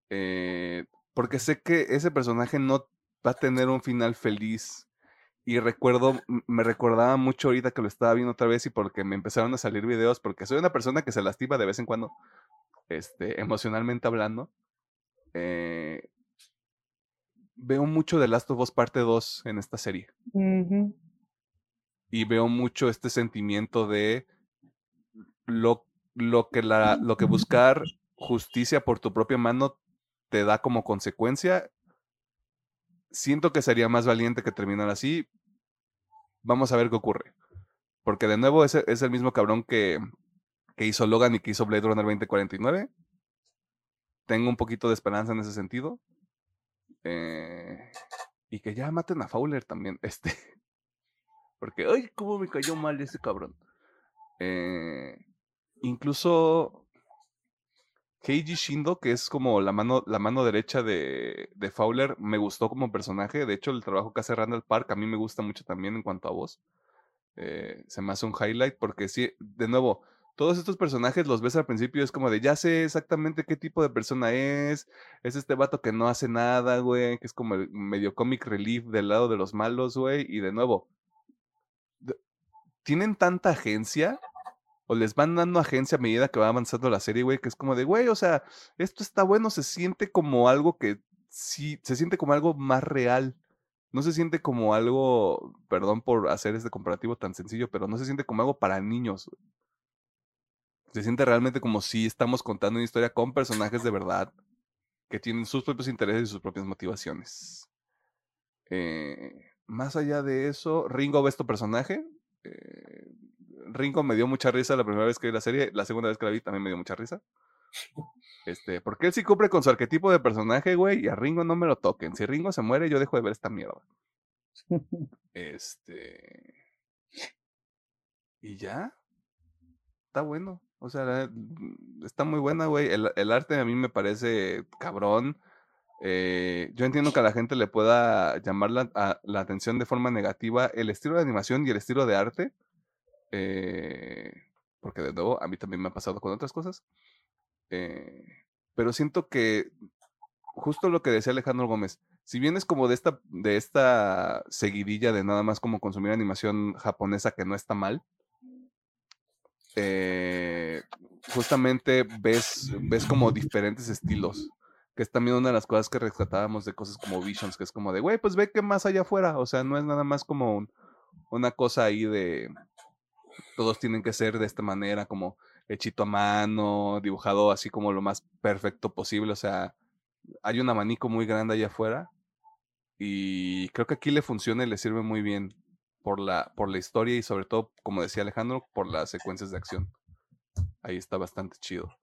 Eh, porque sé que ese personaje no va a tener un final feliz. Y recuerdo, me recordaba mucho ahorita que lo estaba viendo otra vez y porque me empezaron a salir videos, porque soy una persona que se lastima de vez en cuando, este, emocionalmente hablando. Eh, veo mucho de Last of Us parte 2 en esta serie. Ujú. Y veo mucho este sentimiento de lo, lo, que la, lo que buscar justicia por tu propia mano te da como consecuencia. Siento que sería más valiente que terminar así. Vamos a ver qué ocurre. Porque de nuevo es, es el mismo cabrón que, que hizo Logan y que hizo Blade Runner 2049. Tengo un poquito de esperanza en ese sentido. Eh, y que ya maten a Fowler también. Este. Porque, ay, cómo me cayó mal ese cabrón. Eh, incluso Keiji Shindo, que es como la mano, la mano derecha de, de Fowler, me gustó como personaje. De hecho, el trabajo que hace Randall Park a mí me gusta mucho también en cuanto a voz. eh, se me hace un highlight porque sí, de nuevo, todos estos personajes los ves al principio, es como de ya sé exactamente qué tipo de persona es. Es este vato que no hace nada, güey, que es como el medio comic relief del lado de los malos, güey. Y de nuevo, tienen tanta agencia o les van dando agencia a medida que va avanzando la serie, güey, que es como de, güey, o sea, esto está bueno, se siente como algo que sí, se siente como algo más real. No se siente como algo, perdón por hacer este comparativo tan sencillo, pero no se siente como algo para niños. Se siente realmente como si estamos contando una historia con personajes de verdad que tienen sus propios intereses y sus propias motivaciones. Eh, más allá de eso, Ringo ve tu personaje. Eh, Ringo me dio mucha risa la primera vez que vi la serie, la segunda vez que la vi también me dio mucha risa. Este, porque él sí cumple con su arquetipo de personaje, güey, y a Ringo no me lo toquen. Si Ringo se muere, yo dejo de ver esta mierda. Este. Y ya. Está bueno. O sea, mm, está muy buena, güey. El, arte a mí me parece cabrón. Eh, yo entiendo que a la gente le pueda llamar la, la, atención de forma negativa el estilo de animación y el estilo de arte. Eh, porque de nuevo, a mí también me ha pasado con otras cosas. Eh, pero siento que justo lo que decía Alejandro Gómez, si bien es como de esta, de esta seguidilla de nada más como consumir animación japonesa que no está mal, eh, justamente ves, ves como diferentes estilos, que es también una de las cosas que rescatábamos de cosas como Visions, que es como de, güey, pues ve que más allá afuera, o sea, no es nada más como una cosa ahí de, todos tienen que ser de esta manera, como hechito a mano, dibujado así como lo más perfecto posible, o sea, hay un abanico muy grande allá afuera y creo que aquí le funciona y le sirve muy bien por la, por la historia y sobre todo, como decía Alejandro, por las secuencias de acción. Ahí está bastante chido.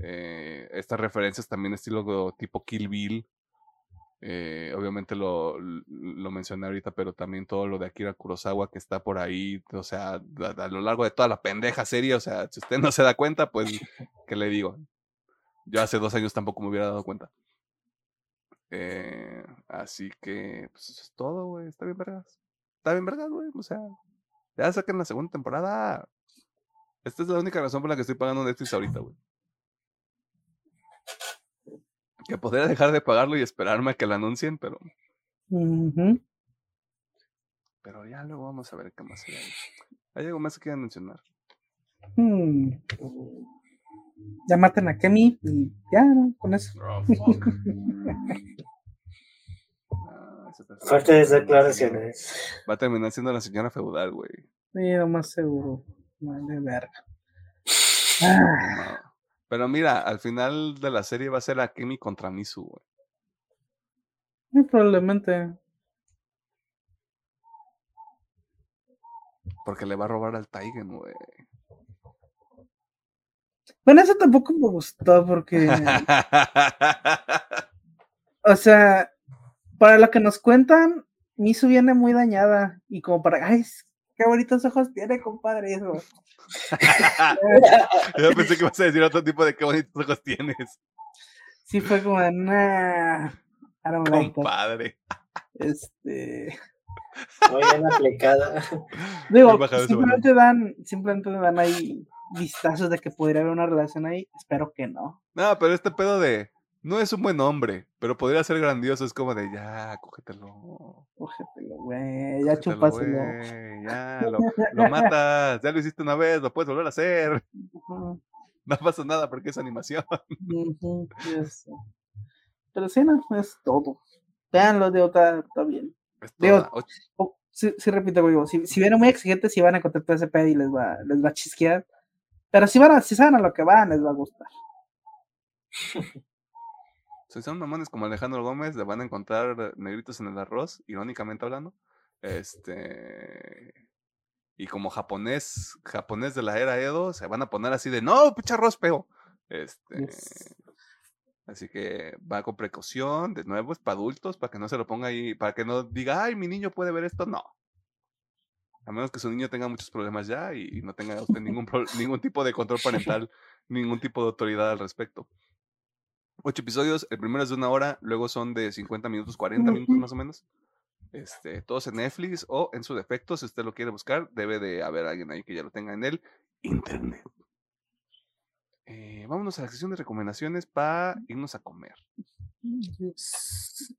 Eh, estas referencias también estilo tipo Kill Bill. Eh, obviamente lo, lo, mencioné ahorita, pero también todo lo de Akira Kurosawa que está por ahí, o sea, a, lo largo de toda la pendeja serie, o sea, si usted no se da cuenta, pues, ¿qué le digo? Yo hace dos años tampoco me hubiera dado cuenta. Eh, así que, pues eso es todo, güey, está bien vergas está bien verdad, güey. O sea, ya saquen la segunda temporada. Esta es la única razón por la que estoy pagando Netflix ahorita, güey. Que podría dejar de pagarlo y esperarme a que lo anuncien, pero. Pero ya luego vamos a ver qué más hay. ¿Hay algo más que quieran mencionar? Hmm. Ya maten a Kemi y ya, ¿no? Con eso. Oh, Fuertes declaraciones. Va a terminar siendo la señora feudal, güey. Sí, lo más seguro. Madre verga. Pero mira, al final de la serie va a ser Akemi contra Misu, güey. probablemente. Porque le va a robar al Taigen, güey. Bueno, eso tampoco me gustó porque. o sea, para lo que nos cuentan, Misu viene muy dañada y como para, ay, qué bonitos ojos tiene, compadre, eso. Yo pensé que ibas a decir otro tipo de qué bonitos ojos tienes. Sí, fue como, nah, compadre. Este. Muy bien aplicada. Digo, simplemente dan, simplemente dan ahí vistazos de que podría haber una relación ahí. Espero que no. No, pero este pedo de no es un buen hombre, pero podría ser grandioso. Es como de ya, cógetelo. Cógetelo, güey. Ya chupáselo. Ya, lo, lo, matas. Ya lo hiciste una vez, lo puedes volver a hacer. No pasa nada porque es animación. Pero sí, no, es todo. Veanlo, digo, está, está bien. Digo, oh, sí, sí, repito, digo, si, si vienen muy exigentes, si van a encontrar ese pedo y les va, les va a chisquear. Pero si van a, si saben a lo que van, les va a gustar. Si son mamones como Alejandro Gómez, le van a encontrar negritos en el arroz, irónicamente hablando. Este. Y como japonés, japonés de la era Edo, se van a poner así de no, pinche arroz peo. Este. Así que va con precaución, de nuevo es para adultos, para que no se lo ponga ahí, para que no diga, ay, mi niño puede ver esto, no. A menos que su niño tenga muchos problemas ya y no tenga usted ningún, ningún tipo de control parental, ningún tipo de autoridad al respecto ocho episodios. El primero es de una hora, luego son de 50 minutos, 40 minutos más o menos. Este, todos en Netflix o en su defecto, si usted lo quiere buscar, debe de haber alguien ahí que ya lo tenga en el internet. Eh, vámonos a la sección de recomendaciones para irnos a comer. Yes.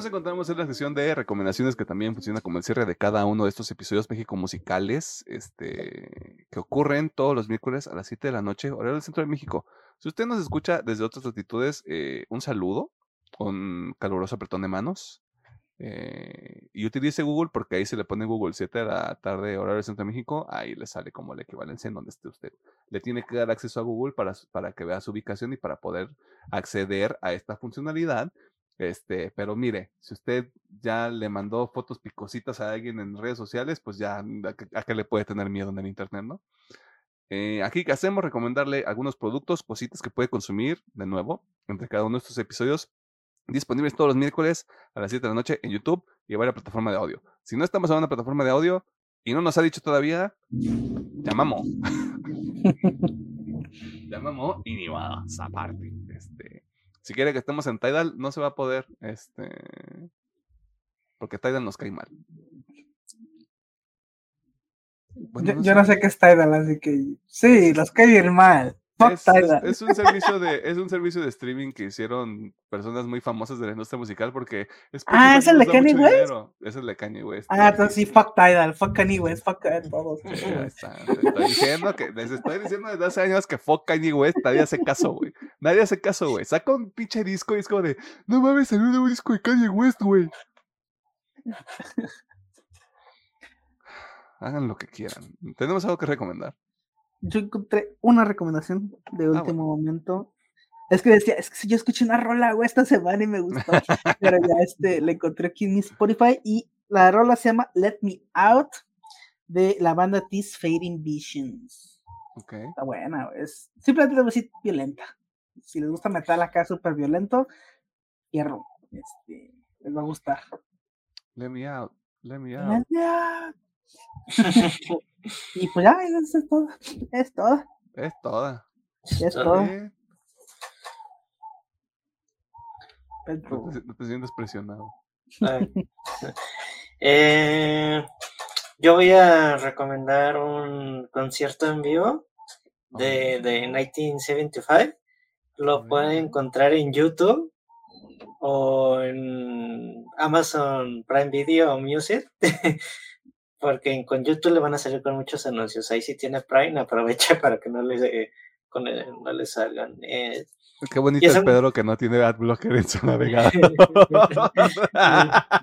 Nos encontramos en la sección de recomendaciones que también funciona como el cierre de cada uno de estos episodios México musicales este, que ocurren todos los miércoles a las 7 de la noche, horario del centro de México. Si usted nos escucha desde otras latitudes, eh, un saludo, un caluroso apretón de manos. eh, y utilice Google porque ahí se le pone Google 7 de la tarde, horario del centro de México, ahí le sale como la equivalencia en donde esté usted. Le tiene que dar acceso a Google para, para que vea su ubicación y para poder acceder a esta funcionalidad. Este, pero mire, si usted ya le mandó fotos picositas a alguien en redes sociales, pues ya mm, a, qué- le puede tener miedo en el internet, ¿no? Eh, aquí que hacemos recomendarle algunos productos, cositas que puede consumir de nuevo entre cada uno de estos episodios disponibles todos los miércoles a las 7 de la noche en YouTube y varias plataformas de audio. Si no estamos en una plataforma de audio y no nos ha dicho todavía, llamamos. llamamos y ni más aparte. Este, si quiere que estemos en Tidal, no se va a poder, este, porque Tidal nos cae mal. Bueno, Yo, yo no sé qué es Tidal, así que sí, los cae bien mal. Es, es- es un servicio de es un servicio de streaming que hicieron personas muy famosas de la industria musical porque Ah, Spotify ¿es el de Kanye West? Es el de Kanye West. Ah, entonces sí, fuck Tidal, fuck Kanye West, fuck todos. Ahí está, te estoy diciendo que les estoy diciendo desde hace años que fuck Kanye West, nadie hace caso, güey. Nadie hace caso, güey. Saca un pinche disco y es como de, no mames, salió un nuevo disco de Kanye West, güey. Hagan lo que quieran. Tenemos algo que recomendar. Yo encontré una recomendación de bueno. último momento. Es que decía, es que si yo escuché una rola güey, esta semana y me gustó, pero ya este, la encontré aquí en mi Spotify y la rola se llama Let Me Out de la banda These Fading Visions. Ok. Está buena, es simplemente debo decir violenta. Si les gusta metal acá súper violento, hierro, este, les va a gustar. Let me out. Let me out. Let me out. y pues ya, eso es todo. Es todo. Es toda. Es Todo. No te, no te sientes presionado. Ay. Eh, yo voy a recomendar un concierto en vivo de, de 1975. Lo pueden encontrar en YouTube o en Amazon Prime Video o Music. Porque con YouTube le van a salir con muchos anuncios. Ahí si tiene Prime, aprovecha para que no les, eh, con el- no les salgan. Eh, Qué bonito es Pedro que no tiene adblocker en su navegador.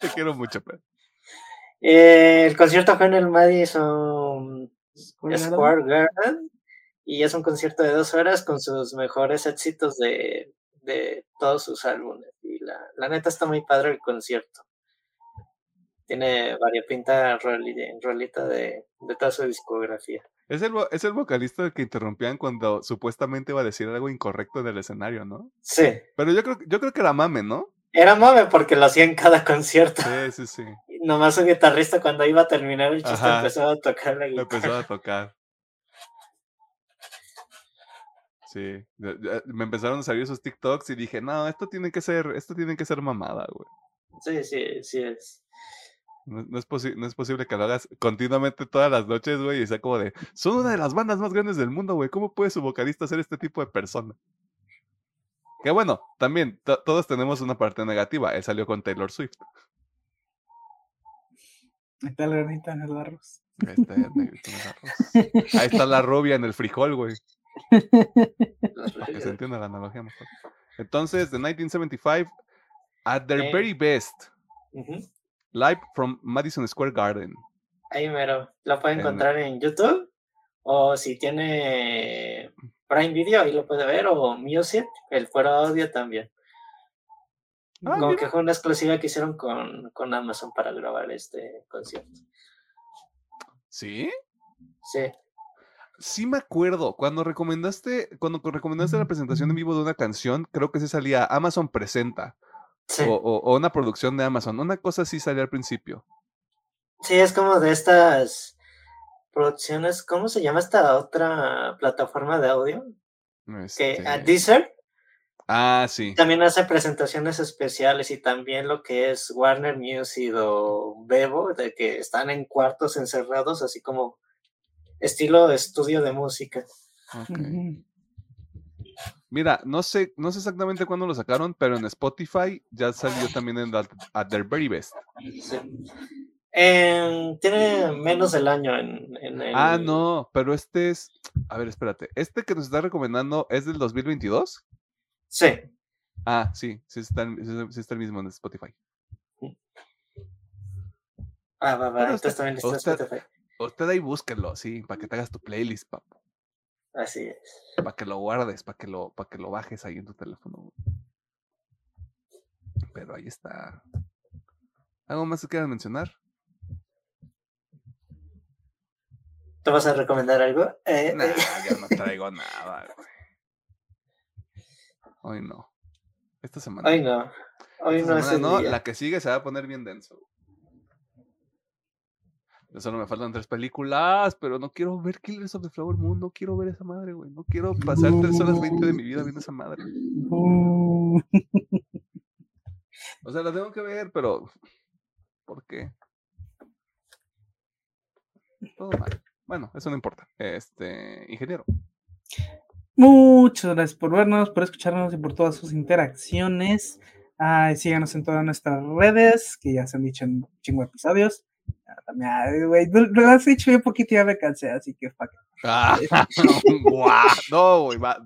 Te quiero mucho, Pedro. Eh, el concierto fue en el Madison Square Garden. Square Garden y es un concierto de dos horas con sus mejores éxitos de, de todos sus álbumes. Y la, la neta está muy padre el concierto. Tiene variopinta roli- rolita de, de toda su discografía. Es el, es el vocalista que interrumpían cuando supuestamente iba a decir algo incorrecto en el escenario, ¿no? Sí, Pero yo creo, yo creo que era mame, ¿no? era mame porque lo hacía en cada concierto. Sí, sí, sí. Y Nomás su guitarrista cuando iba a terminar el chiste Ajá. empezó a tocar la guitarra. Empezó a tocar. Sí, me empezaron a salir esos TikToks y dije, no, esto tiene que ser, esto tiene que ser mamada, güey. Sí, sí, sí es. No, no es no es posible que lo hagas continuamente todas las noches, güey, y sea como de, son una de las bandas más grandes del mundo, güey, ¿cómo puede su vocalista ser este tipo de persona? Que bueno, también, to- todos tenemos una parte negativa, él salió con Taylor Swift. Ahí está el granito en el arroz. Ahí está, el negrito en el arroz. Ahí está la rubia en el frijol, güey. Para que se entienda la analogía mejor. Entonces, de 1975, at their Eh. very best. Live from Madison Square Garden. Ahí mero. Lo pueden En- encontrar en YouTube. O si tiene Prime Video, ahí lo puede ver, o Music, el fuera audio también. Ah, Como mira. que fue una exclusiva que hicieron con, con Amazon para grabar este concierto. ¿Sí? Sí, Sí me acuerdo. Cuando recomendaste, cuando co- recomendaste la presentación en vivo de una canción, creo que sí salía Amazon Presenta. Sí. O, o- o una producción de Amazon. Una cosa sí salía al principio. Sí, es como de estas producciones, ¿cómo se llama esta otra plataforma de audio? Que a Este, Deezer Ah, sí. también hace presentaciones especiales y también lo que es Warner Music o Bebo, de que están en cuartos encerrados, así como estilo estudio de música. Mira, no sé, no sé exactamente cuándo lo sacaron, pero en Spotify ya salió también en At, At Their Very Best. Sí. En- tiene menos del año en, en el... Ah, no, pero este es. A ver, espérate. ¿Este que nos está recomendando es del 2022? Sí, Ah, sí, sí está, el- sí, está el mismo en Spotify. ah, va, va, entonces también está en usted- Spotify. Usted ahí búsquenlo, sí, para que te hagas tu playlist, papu. Así es. Para que lo guardes, para que lo, para que lo bajes ahí en tu teléfono. Pero ahí está. ¿Algo más que quieras mencionar? ¿Te vas a recomendar algo? Eh, Nah, eh, yo no traigo nada, güey. Hoy no. Esta semana. Hoy no. Hoy Esta no es el no, día. la que sigue se va a poner bien denso. Solo me faltan tres películas, pero no quiero ver Killers of the Flower Moon, no quiero ver esa madre, güey. No quiero pasar tres horas 20 de mi vida viendo esa madre. O sea, la tengo que ver, pero ¿por qué? Todo mal. Bueno, eso no importa. Este, ingeniero. Muchas gracias por vernos, por escucharnos y por todas sus interacciones. Ay, síganos en todas nuestras redes, que ya se han dicho en chingo episodios. Güey, no- lo has dicho bien poquito ya me cansé, así que fuck. Ah, no, güey, va.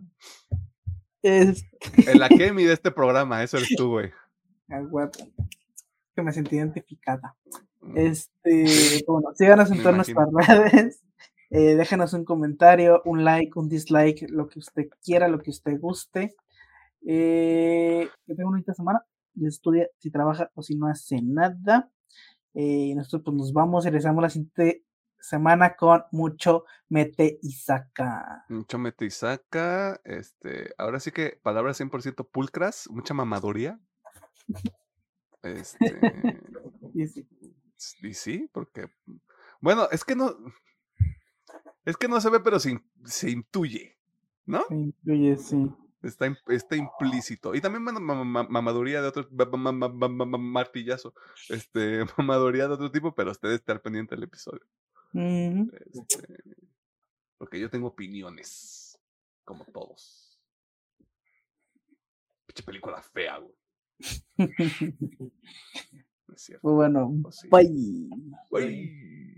Es, En la que mide este programa, eso eres tú, güey. ah, que me sentí identificada. Mm, Este, bueno, síganos en Me todas imagino. nuestras redes. eh, déjenos un comentario, un like, un dislike, lo que usted quiera, lo que usted guste. Eh, que tenga una bonita semana. Estudia si trabaja o si no hace nada. Eh, y nosotros pues nos vamos y regresamos la siguiente semana con mucho mete y saca. Mucho mete y saca. Este, ahora sí que palabras 100% pulcras, mucha mamaduría. Este, Y sí, y sí, porque. Bueno, es que no. Es que no se ve, pero se, in- se intuye, ¿no? se incluye, sí. Está, está implícito. Y también mamaduría de otro. ma- ma- ma- ma- ma- ma- martillazo. Este, mamaduría de otro tipo, pero usted estar pendiente del episodio. Ujú. Este, porque yo tengo opiniones, como todos. Pinche película fea, güey. No es cierto. Pues bueno, Pues sí. bye. Bye.